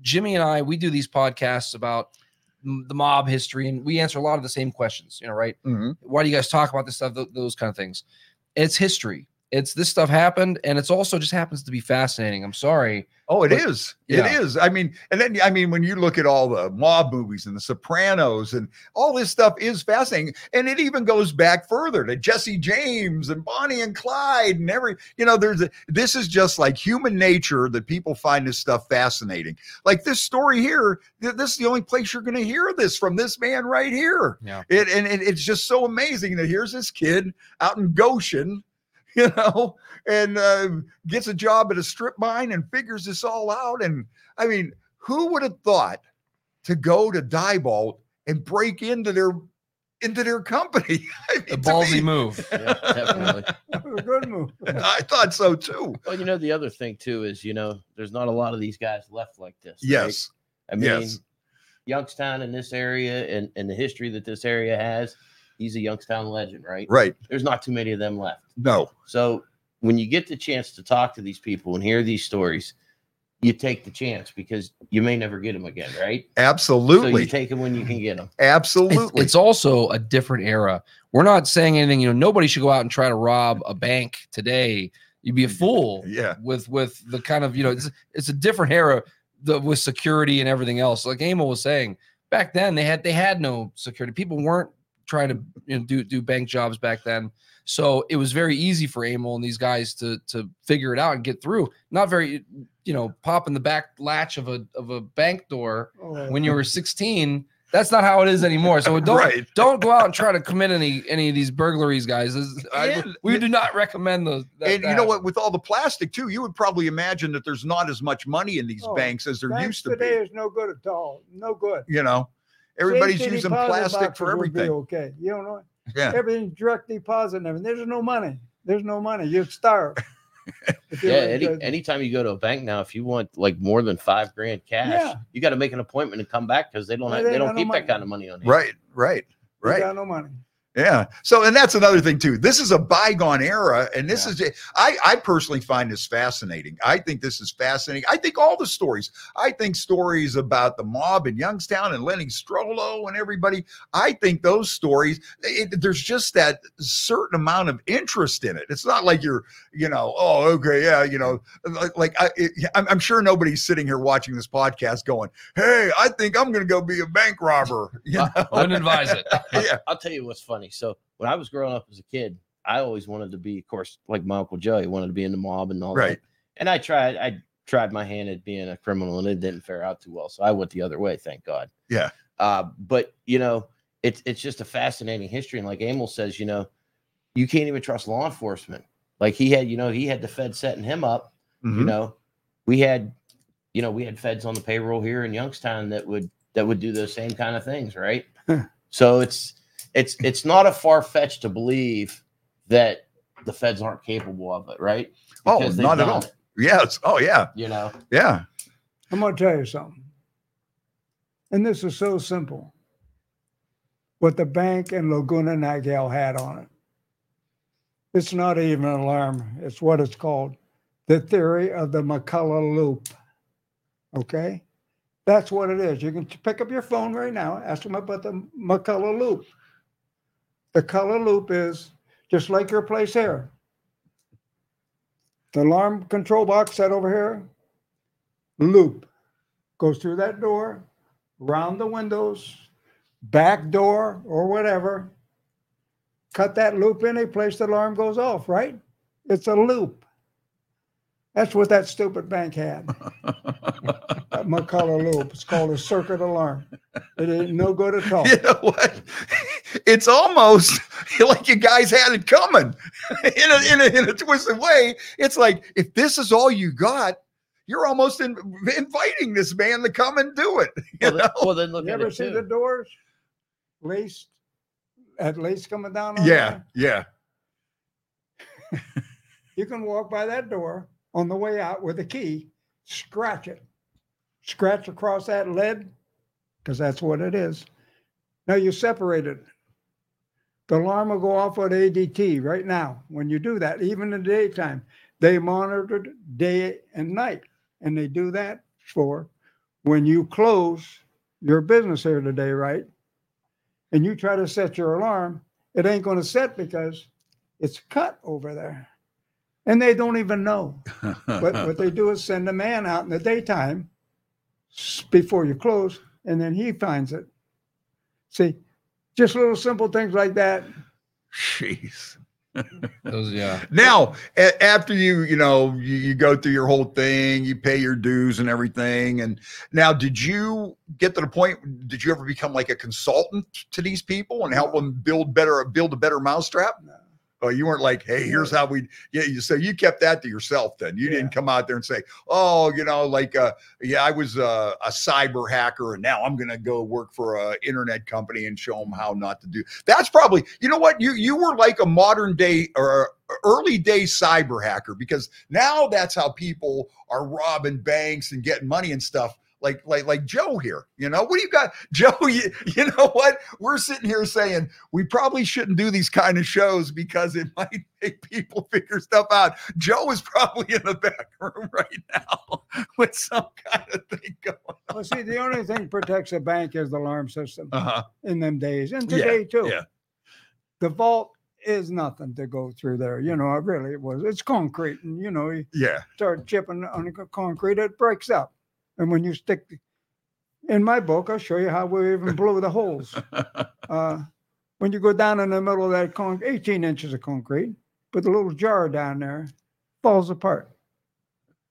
Jimmy and I we do these podcasts about m- the mob history, and we answer a lot of the same questions. You know, right? Mhm. why do you guys talk about this stuff Th- those kind of things it's history it's this stuff happened and it's also just happens to be fascinating i'm sorry Oh, it But- is. yeah. It is. I mean, and then I mean, when you look at all the mob movies and the Sopranos and all this stuff is fascinating, and it even goes back further to Jesse James and Bonnie and Clyde and every. You know, there's a, this is just like human nature that people find this stuff fascinating. Like this story here, th- this is the only place you're going to hear this from this man right here. yeah It and, and it's just so amazing that here's this kid out in Goshen, you know, and uh, gets a job at a strip mine and figures this all out. And I mean, who would have thought to go to Diebold and break into their into their company? I mean, the to ballsy me, move Yeah, definitely. Good move. I thought so too. Well, you know, the other thing too is, you know, there's not a lot of these guys left like this. right? Yes. I mean, Yes. Youngstown in this area and, and the history that this area has, he's a Youngstown legend, right? Right. There's not too many of them left. No. So when you get the chance to talk to these people and hear these stories, you take the chance because you may never get them again, right? So Absolutely. you take them when you can get them. it's, Absolutely. it's also a different era we're not saying anything you know nobody should go out and try to rob a bank today you'd be a fool yeah. with with the kind of you know it's, it's a different era the with security and everything else. Like Amil was saying, back then they had they had no security. People weren't trying to you know, do do bank jobs back then. So it was very easy for Amil and these guys to to figure it out and get through. Not very, you know, popping the back latch of a of a bank door Oh, when you were 16 that's not how it is anymore so don't Right. don't go out and try to commit any any of these burglaries guys This- I- And- we do not recommend those that- and you know what? With all the plastic too, you would probably imagine that there's not as much money in these Oh, banks as there banks used to today be. is no good at all. No good. You know, everybody's Safety using deposit plastic boxes for would be everything. Okay, you don't know. Yeah. Everything's direct deposit and everything. There's no money. There's no money. You'd starve. If you Yeah, were any, to- anytime you go to a bank now, if you want like more than five grand cash, Yeah. you got to make an appointment and come back because they don't Well, have, they they don't got no keep money. that kind of money on hand. Right, right, you right. got no money. Yeah. So, and that's another thing too. This is a bygone era, and this Yeah. is I I personally find this fascinating. I think this is fascinating. I think all the stories. I think stories about the mob in Youngstown and Lenny Strollo and everybody. I think those stories. It, there's just that certain amount of interest in it. It's not like you're, you know, oh, okay, yeah, you know, like, like I, it, I'm, I'm sure nobody's sitting here watching this podcast going, "Hey, I think I'm going to go be a bank robber." You uh, know? I wouldn't advise it yeah. I'll tell you what's funny. So when I was growing up as a kid, I always wanted to be, of course, like my uncle Joe. He wanted to be in the mob and all Right. that. And I tried. I tried my hand at being a criminal, and it didn't fare out too well. So I went the other way. Thank God. Yeah. Uh, but you know, it's it's just a fascinating history. And like Amil says, you know, you can't even trust law enforcement. Like he had, you know, he had the Fed setting him up. You Mhm. know, we had, you know, we had feds on the payroll here in Youngstown that would that would do those same kind of things, right? so it's it's it's not a far fetch to believe that the feds aren't capable of it, right? Oh, not at all. it, Yes. Oh, yeah. you know, Yeah. I'm going to tell you something. And this is so simple. What the bank and Laguna Niguel had on it. It's not even an alarm. It's what it's called the theory of the McCulloh loop. Okay? That's what it is. You can pick up your phone right now, ask them about the McCulloh loop. The color loop is just like your place here. The alarm control box set over here, loop goes through that door, round the windows, back door or whatever. Cut that loop in a place the alarm goes off, right? It's a loop. That's what that stupid bank had. That McCulloh loop. It's called a circuit alarm. It ain't no good at all. you know what? It's almost like you guys had it coming in a, in a, in a twisted way. It's like, if this is all you got, you're almost in, inviting this man to come and do it. You well, know? well, then look You at ever it see too. the doors? Laced, at lace coming down on Yeah. there? Yeah. You can walk by that door on the way out with a key, scratch it, scratch across that lead, because that's what it is. Now you separate it. The alarm will go off at ADT right now. When you do that, even in the daytime, they monitored day and night. And they do that for when you close your business here today, right? And you try to set your alarm, it ain't going to set because it's cut over there. And they don't even know. But what they do is send a man out in the daytime before you close, and then he finds it. See, just little simple things like that. Jeez. those yeah Now, a- after you, you know, you, you go through your whole thing, you pay your dues and everything. And now, did you get to the point? Did you ever become like a consultant to these people and help them build better, build a better mousetrap? No. Oh, you weren't like, hey, here's how we. Yeah, you, so you kept that to yourself. Then you didn't come out there and say, oh, you know, like, uh, yeah, I was uh, a cyber hacker, and now I'm gonna go work for a internet company and show them how not to do. That's probably, you know what, you you were like a modern day or early day cyber hacker because now that's how people are robbing banks and getting money and stuff. Like, like, like Joe here, you know, what do you got, Joe? You, you know what? We're sitting here saying we probably shouldn't do these kind of shows because it might make people figure stuff out. Joe is probably in the back room right now with some kind of thing going on. Well, see, the only thing protects a bank is the alarm system Uh-huh. in them days, and Yeah, today too. yeah. The vault is nothing to go through there. You know, it really it was. It's concrete, and you know, you Yeah. start chipping on the concrete, it breaks up. And when you stick, in my book, I'll show you how we even blew the holes. Uh, when you go down in the middle of that con- 18 inches of concrete, put a little jar down there, falls apart.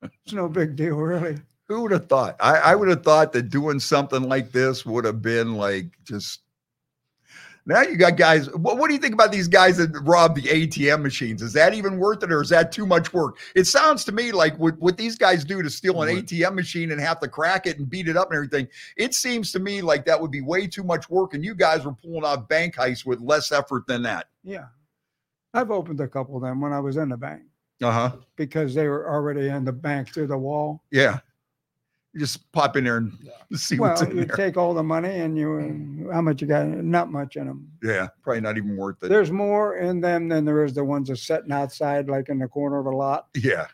It's no big deal, really. Who would have thought? I, I would have thought that doing something like this would have been like just. Now you got guys. What, what do you think about these guys that rob the ATM machines? Is that even worth it, or is that too much work? It sounds to me like what, what these guys do to steal an ATM machine and have to crack it and beat it up and everything. It seems to me like that would be way too much work, and you guys were pulling off bank heists with less effort than that. Yeah. I've opened a couple of them when I was in the bank Uh huh. because they were already in the bank through the wall. Yeah. You just pop in there and see Well, what's in you there. take all the money and you, how much you got? Not much in them. yeah, probably not even worth it. There's more in them than there is the ones that's sitting outside, like in the corner of a lot. yeah.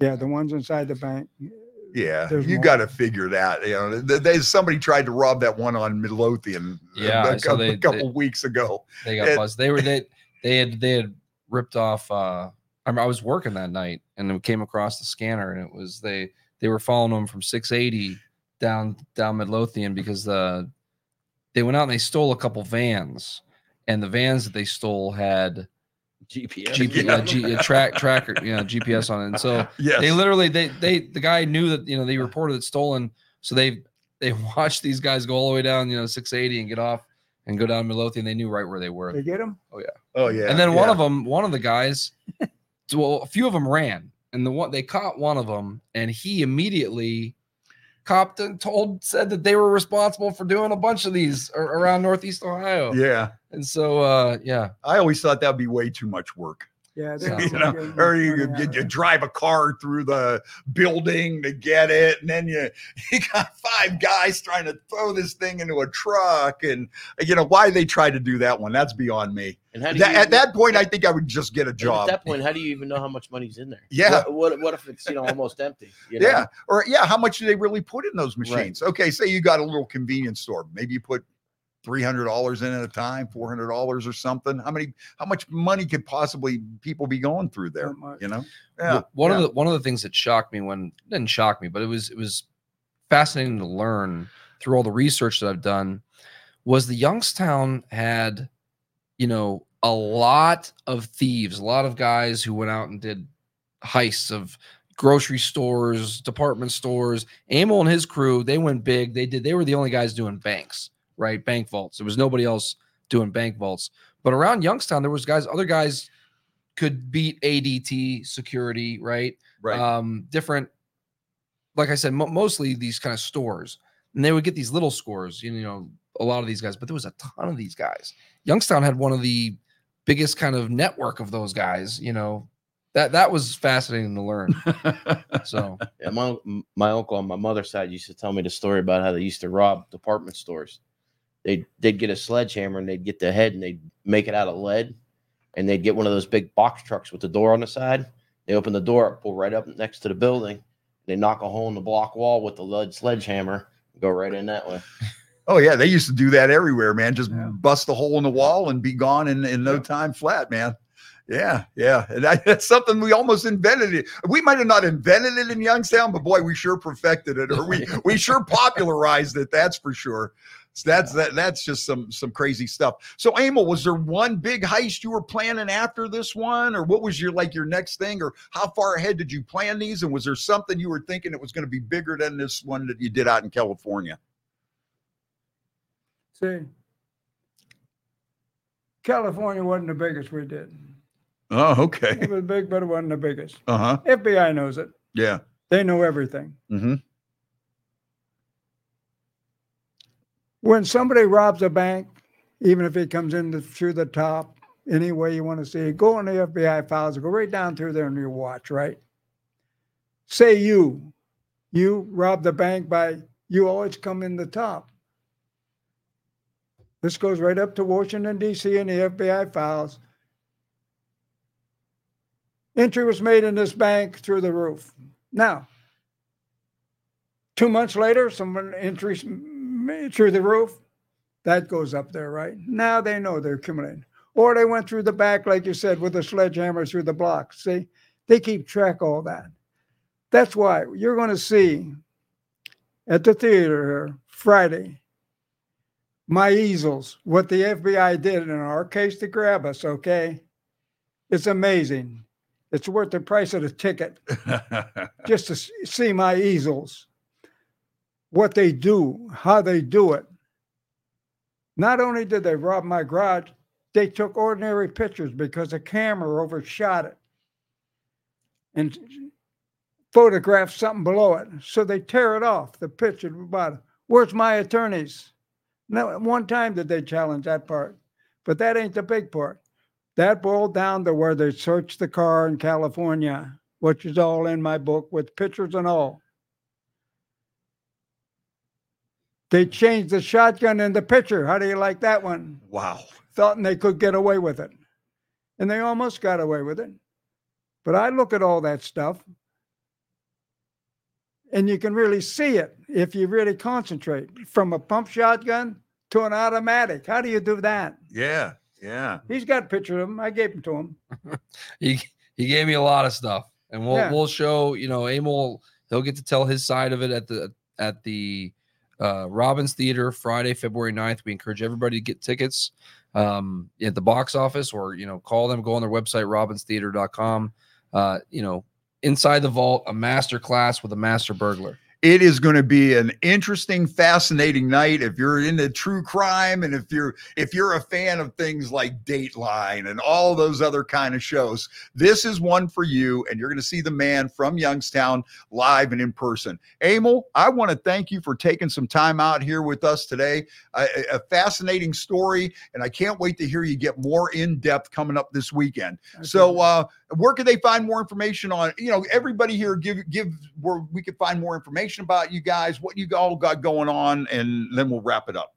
Yeah, the ones inside the bank. Yeah, There's you got to figure that. You know, th- there's somebody tried to rob that one on Midlothian. a- Yeah, a, I saw cou- they- a couple weeks ago. They got It- buzzed. They were they they had they had ripped off. uh I, remember I was working that night and it came across the scanner and it was they they were following them from 680 down down Midlothian because the they went out and they stole a couple vans and the vans that they stole had GPS. GP, Yeah. uh, G, uh, track tracker you know GPS on it and so Yes, they literally they they the guy knew that you know they reported it stolen so they they watched these guys go all the way down you know 680 and get off and go down Midlothian they knew right where they were They get them? oh yeah. Oh yeah. And then one of them, one of the guys, well, a few of them ran, and the one they caught one of them, and he immediately copped and told said that they were responsible for doing a bunch of these around Northeast Ohio. Yeah, And so, uh, yeah, I always thought that'd be way too much work. Yeah. So- You know, good or you, you, you, you drive a car through the building to get it, and then you you got five guys trying to throw this thing into a truck, and you know why they try to do that one? That's beyond me. And how do That, you, at that point, I think I would just get a job. At that point, how do you even know how much money's in there? Yeah. What, what, what if it's you know almost empty? You know? Yeah. Or yeah, how much do they really put in those machines? Okay, say you got a little convenience store. Maybe you put three hundred dollars in at a time, four hundred dollars or something. How many how much money could possibly people be going through there? Not. You know? Well, one yeah. of the one of the things that shocked me when didn't shock me, but it was it was fascinating to learn through all the research that I've done was the Youngstown had, you know, a lot of thieves, a lot of guys who went out and did heists of grocery stores, department stores. Amil and his crew, they went big. They did. They were the only guys doing banks, right? Bank vaults. There was nobody else doing bank vaults. But around Youngstown, there was guys. Other guys could beat ADT security, right? right. um, different, like I said, mo- mostly these kind of stores, and they would get these little scores. You know, a lot of these guys, but there was a ton of these guys. Youngstown had one of the biggest kind of network of those guys. You know, that that was fascinating to learn. So Yeah, my my uncle on my mother's side used to tell me the story about how they used to rob department stores. They'd they'd get a sledgehammer and they'd get the head and they'd make it out of lead, and they'd get one of those big box trucks with the door on the side. They open the door up, pull right up next to the building. They knock a hole in the block wall with the lead sledgehammer, and go right in that way. oh yeah, they used to do that everywhere, man. Just Yeah. bust a hole in the wall and be gone in, in no Yeah. time flat, man. Yeah, yeah. And that, that's something we almost invented it. We might have not invented it in Youngstown, but boy, we sure perfected it, or we we sure popularized it. That's for sure. So that's that. That's just some some crazy stuff. So, Amil, was there one big heist you were planning after this one, or what was your like your next thing, or how far ahead did you plan these? And was there something you were thinking it was going to be bigger than this one that you did out in California? See, California wasn't the biggest we did. Oh, okay. It was big, but it wasn't the biggest. Uh huh. FBI knows it. Yeah. They know everything. Mm-hmm. When somebody robs a bank, even if he comes in through the top, any way you want to see it, go on the FBI files, go right down through there and you watch, right? Say you, you rob the bank by, you always come in the top. This goes right up to Washington, D.C. in the FBI files. Entry was made in this bank through the roof. Now, two months later, someone entries through the roof. That goes up there, right? Now they know they're accumulating. Or they went through the back, like you said, with a sledgehammer through the block. See, they keep track of all that. That's why you're going to see at the theater here Friday. My easels, what the FBI did in our case to grab us, okay? It's amazing. It's worth the price of the ticket just to see my easels, what they do, how they do it. Not only did they rob my garage, they took ordinary pictures because the camera overshot it and photographed something below it. So they tear it off, the picture bottom. Where's my attorneys? No, one time did they challenge that part, but that ain't the big part. That boiled down to where they searched the car in California, which is all in my book with pictures and all. They changed the shotgun in the picture. How do you like that one? wow. Thought they could get away with it. And they almost got away with it. But I look at all that stuff and you can really see it if you really concentrate from a pump shotgun to an automatic. How do you do that? Yeah. Yeah. He's got a picture of him. I gave him to him. he he gave me a lot of stuff, and we'll Yeah. we'll show you know Amil. He'll get to tell his side of it at the at the uh, Robins Theater Friday, February 9th. We encourage everybody to get tickets um, at the box office or you know call them. Go on their website robinstheater.com. Uh, you know, inside the vault, a master class with a master burglar. It is going to be an interesting, fascinating night. If you're into true crime, and if you're if you're a fan of things like Dateline and all those other kind of shows, this is one for you. And you're going to see the man from Youngstown live and in person. Amil, I want to thank you for taking some time out here with us today. A, a- fascinating story, and I can't wait to hear you get more in depth coming up this weekend. So, uh, where can they find more information on? You know, everybody here give give where we can find more information about you guys, what you all got going on, and then we'll wrap it up.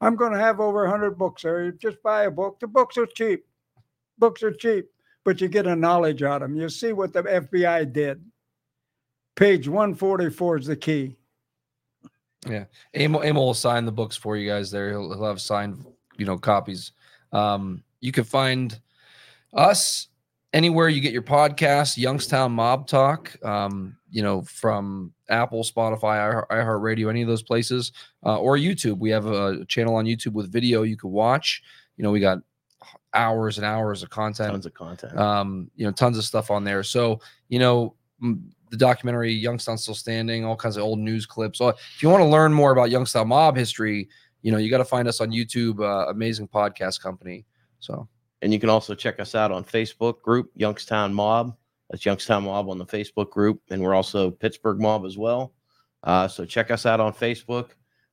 I'm going to have over 100 books there. You just buy a book. The books are cheap. Books are cheap, but you get a knowledge out of them. You see what the FBI did. Page 144 is the key. Amil, Amil will sign the books for you guys there. He'll, he'll have signed, you know, copies. Um, you can find us anywhere you get your podcast, Youngstown Mob Talk, um, you know, from Apple, Spotify, iHeartRadio, any of those places, uh, or YouTube. We have a channel on YouTube with video you can watch. You know, we got hours and hours of content Tons of content. um, you know, tons of stuff on there. So, you know, the documentary Youngstown Still Standing, all kinds of old news clips. So if you want to learn more about Youngstown mob history, you know, you got to find us on YouTube, uh, amazing podcast company. So And you can also check us out on Facebook group Youngstown Mob. That's Youngstown Mob on the Facebook group, and we're also Pittsburgh Mob as well. Uh, so check us out on Facebook.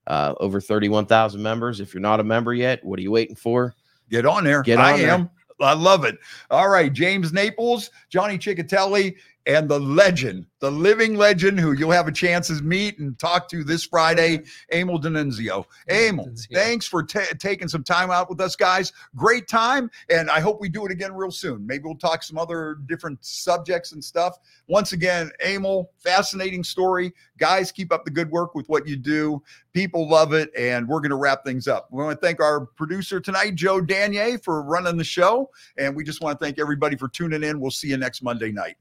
Uh, over thirty-one thousand members. If you're not a member yet, what are you waiting for? Get on there. Get I on there. am. I love it. All right, James Naples, Johnny Chechitelli, and the legend, the living legend who you'll have a chance to meet and talk to this Friday, Amil Denunzio. Amil, thanks for ta taking some time out with us, guys. Great time, and I hope we do it again real soon. Maybe we'll talk some other different subjects and stuff. Once again, Amil, fascinating story. Guys, keep up the good work with what you do. People love it, and we're going to wrap things up. We want to thank our producer tonight, Joe Danier, for running the show, and we just want to thank everybody for tuning in. We'll see you next Monday night.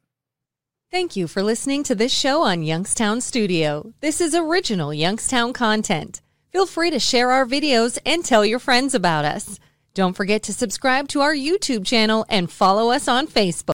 Thank you for listening to this show on Youngstown Studio. This is original Youngstown content. Feel free to share our videos and tell your friends about us. Don't forget to subscribe to our YouTube channel and follow us on Facebook.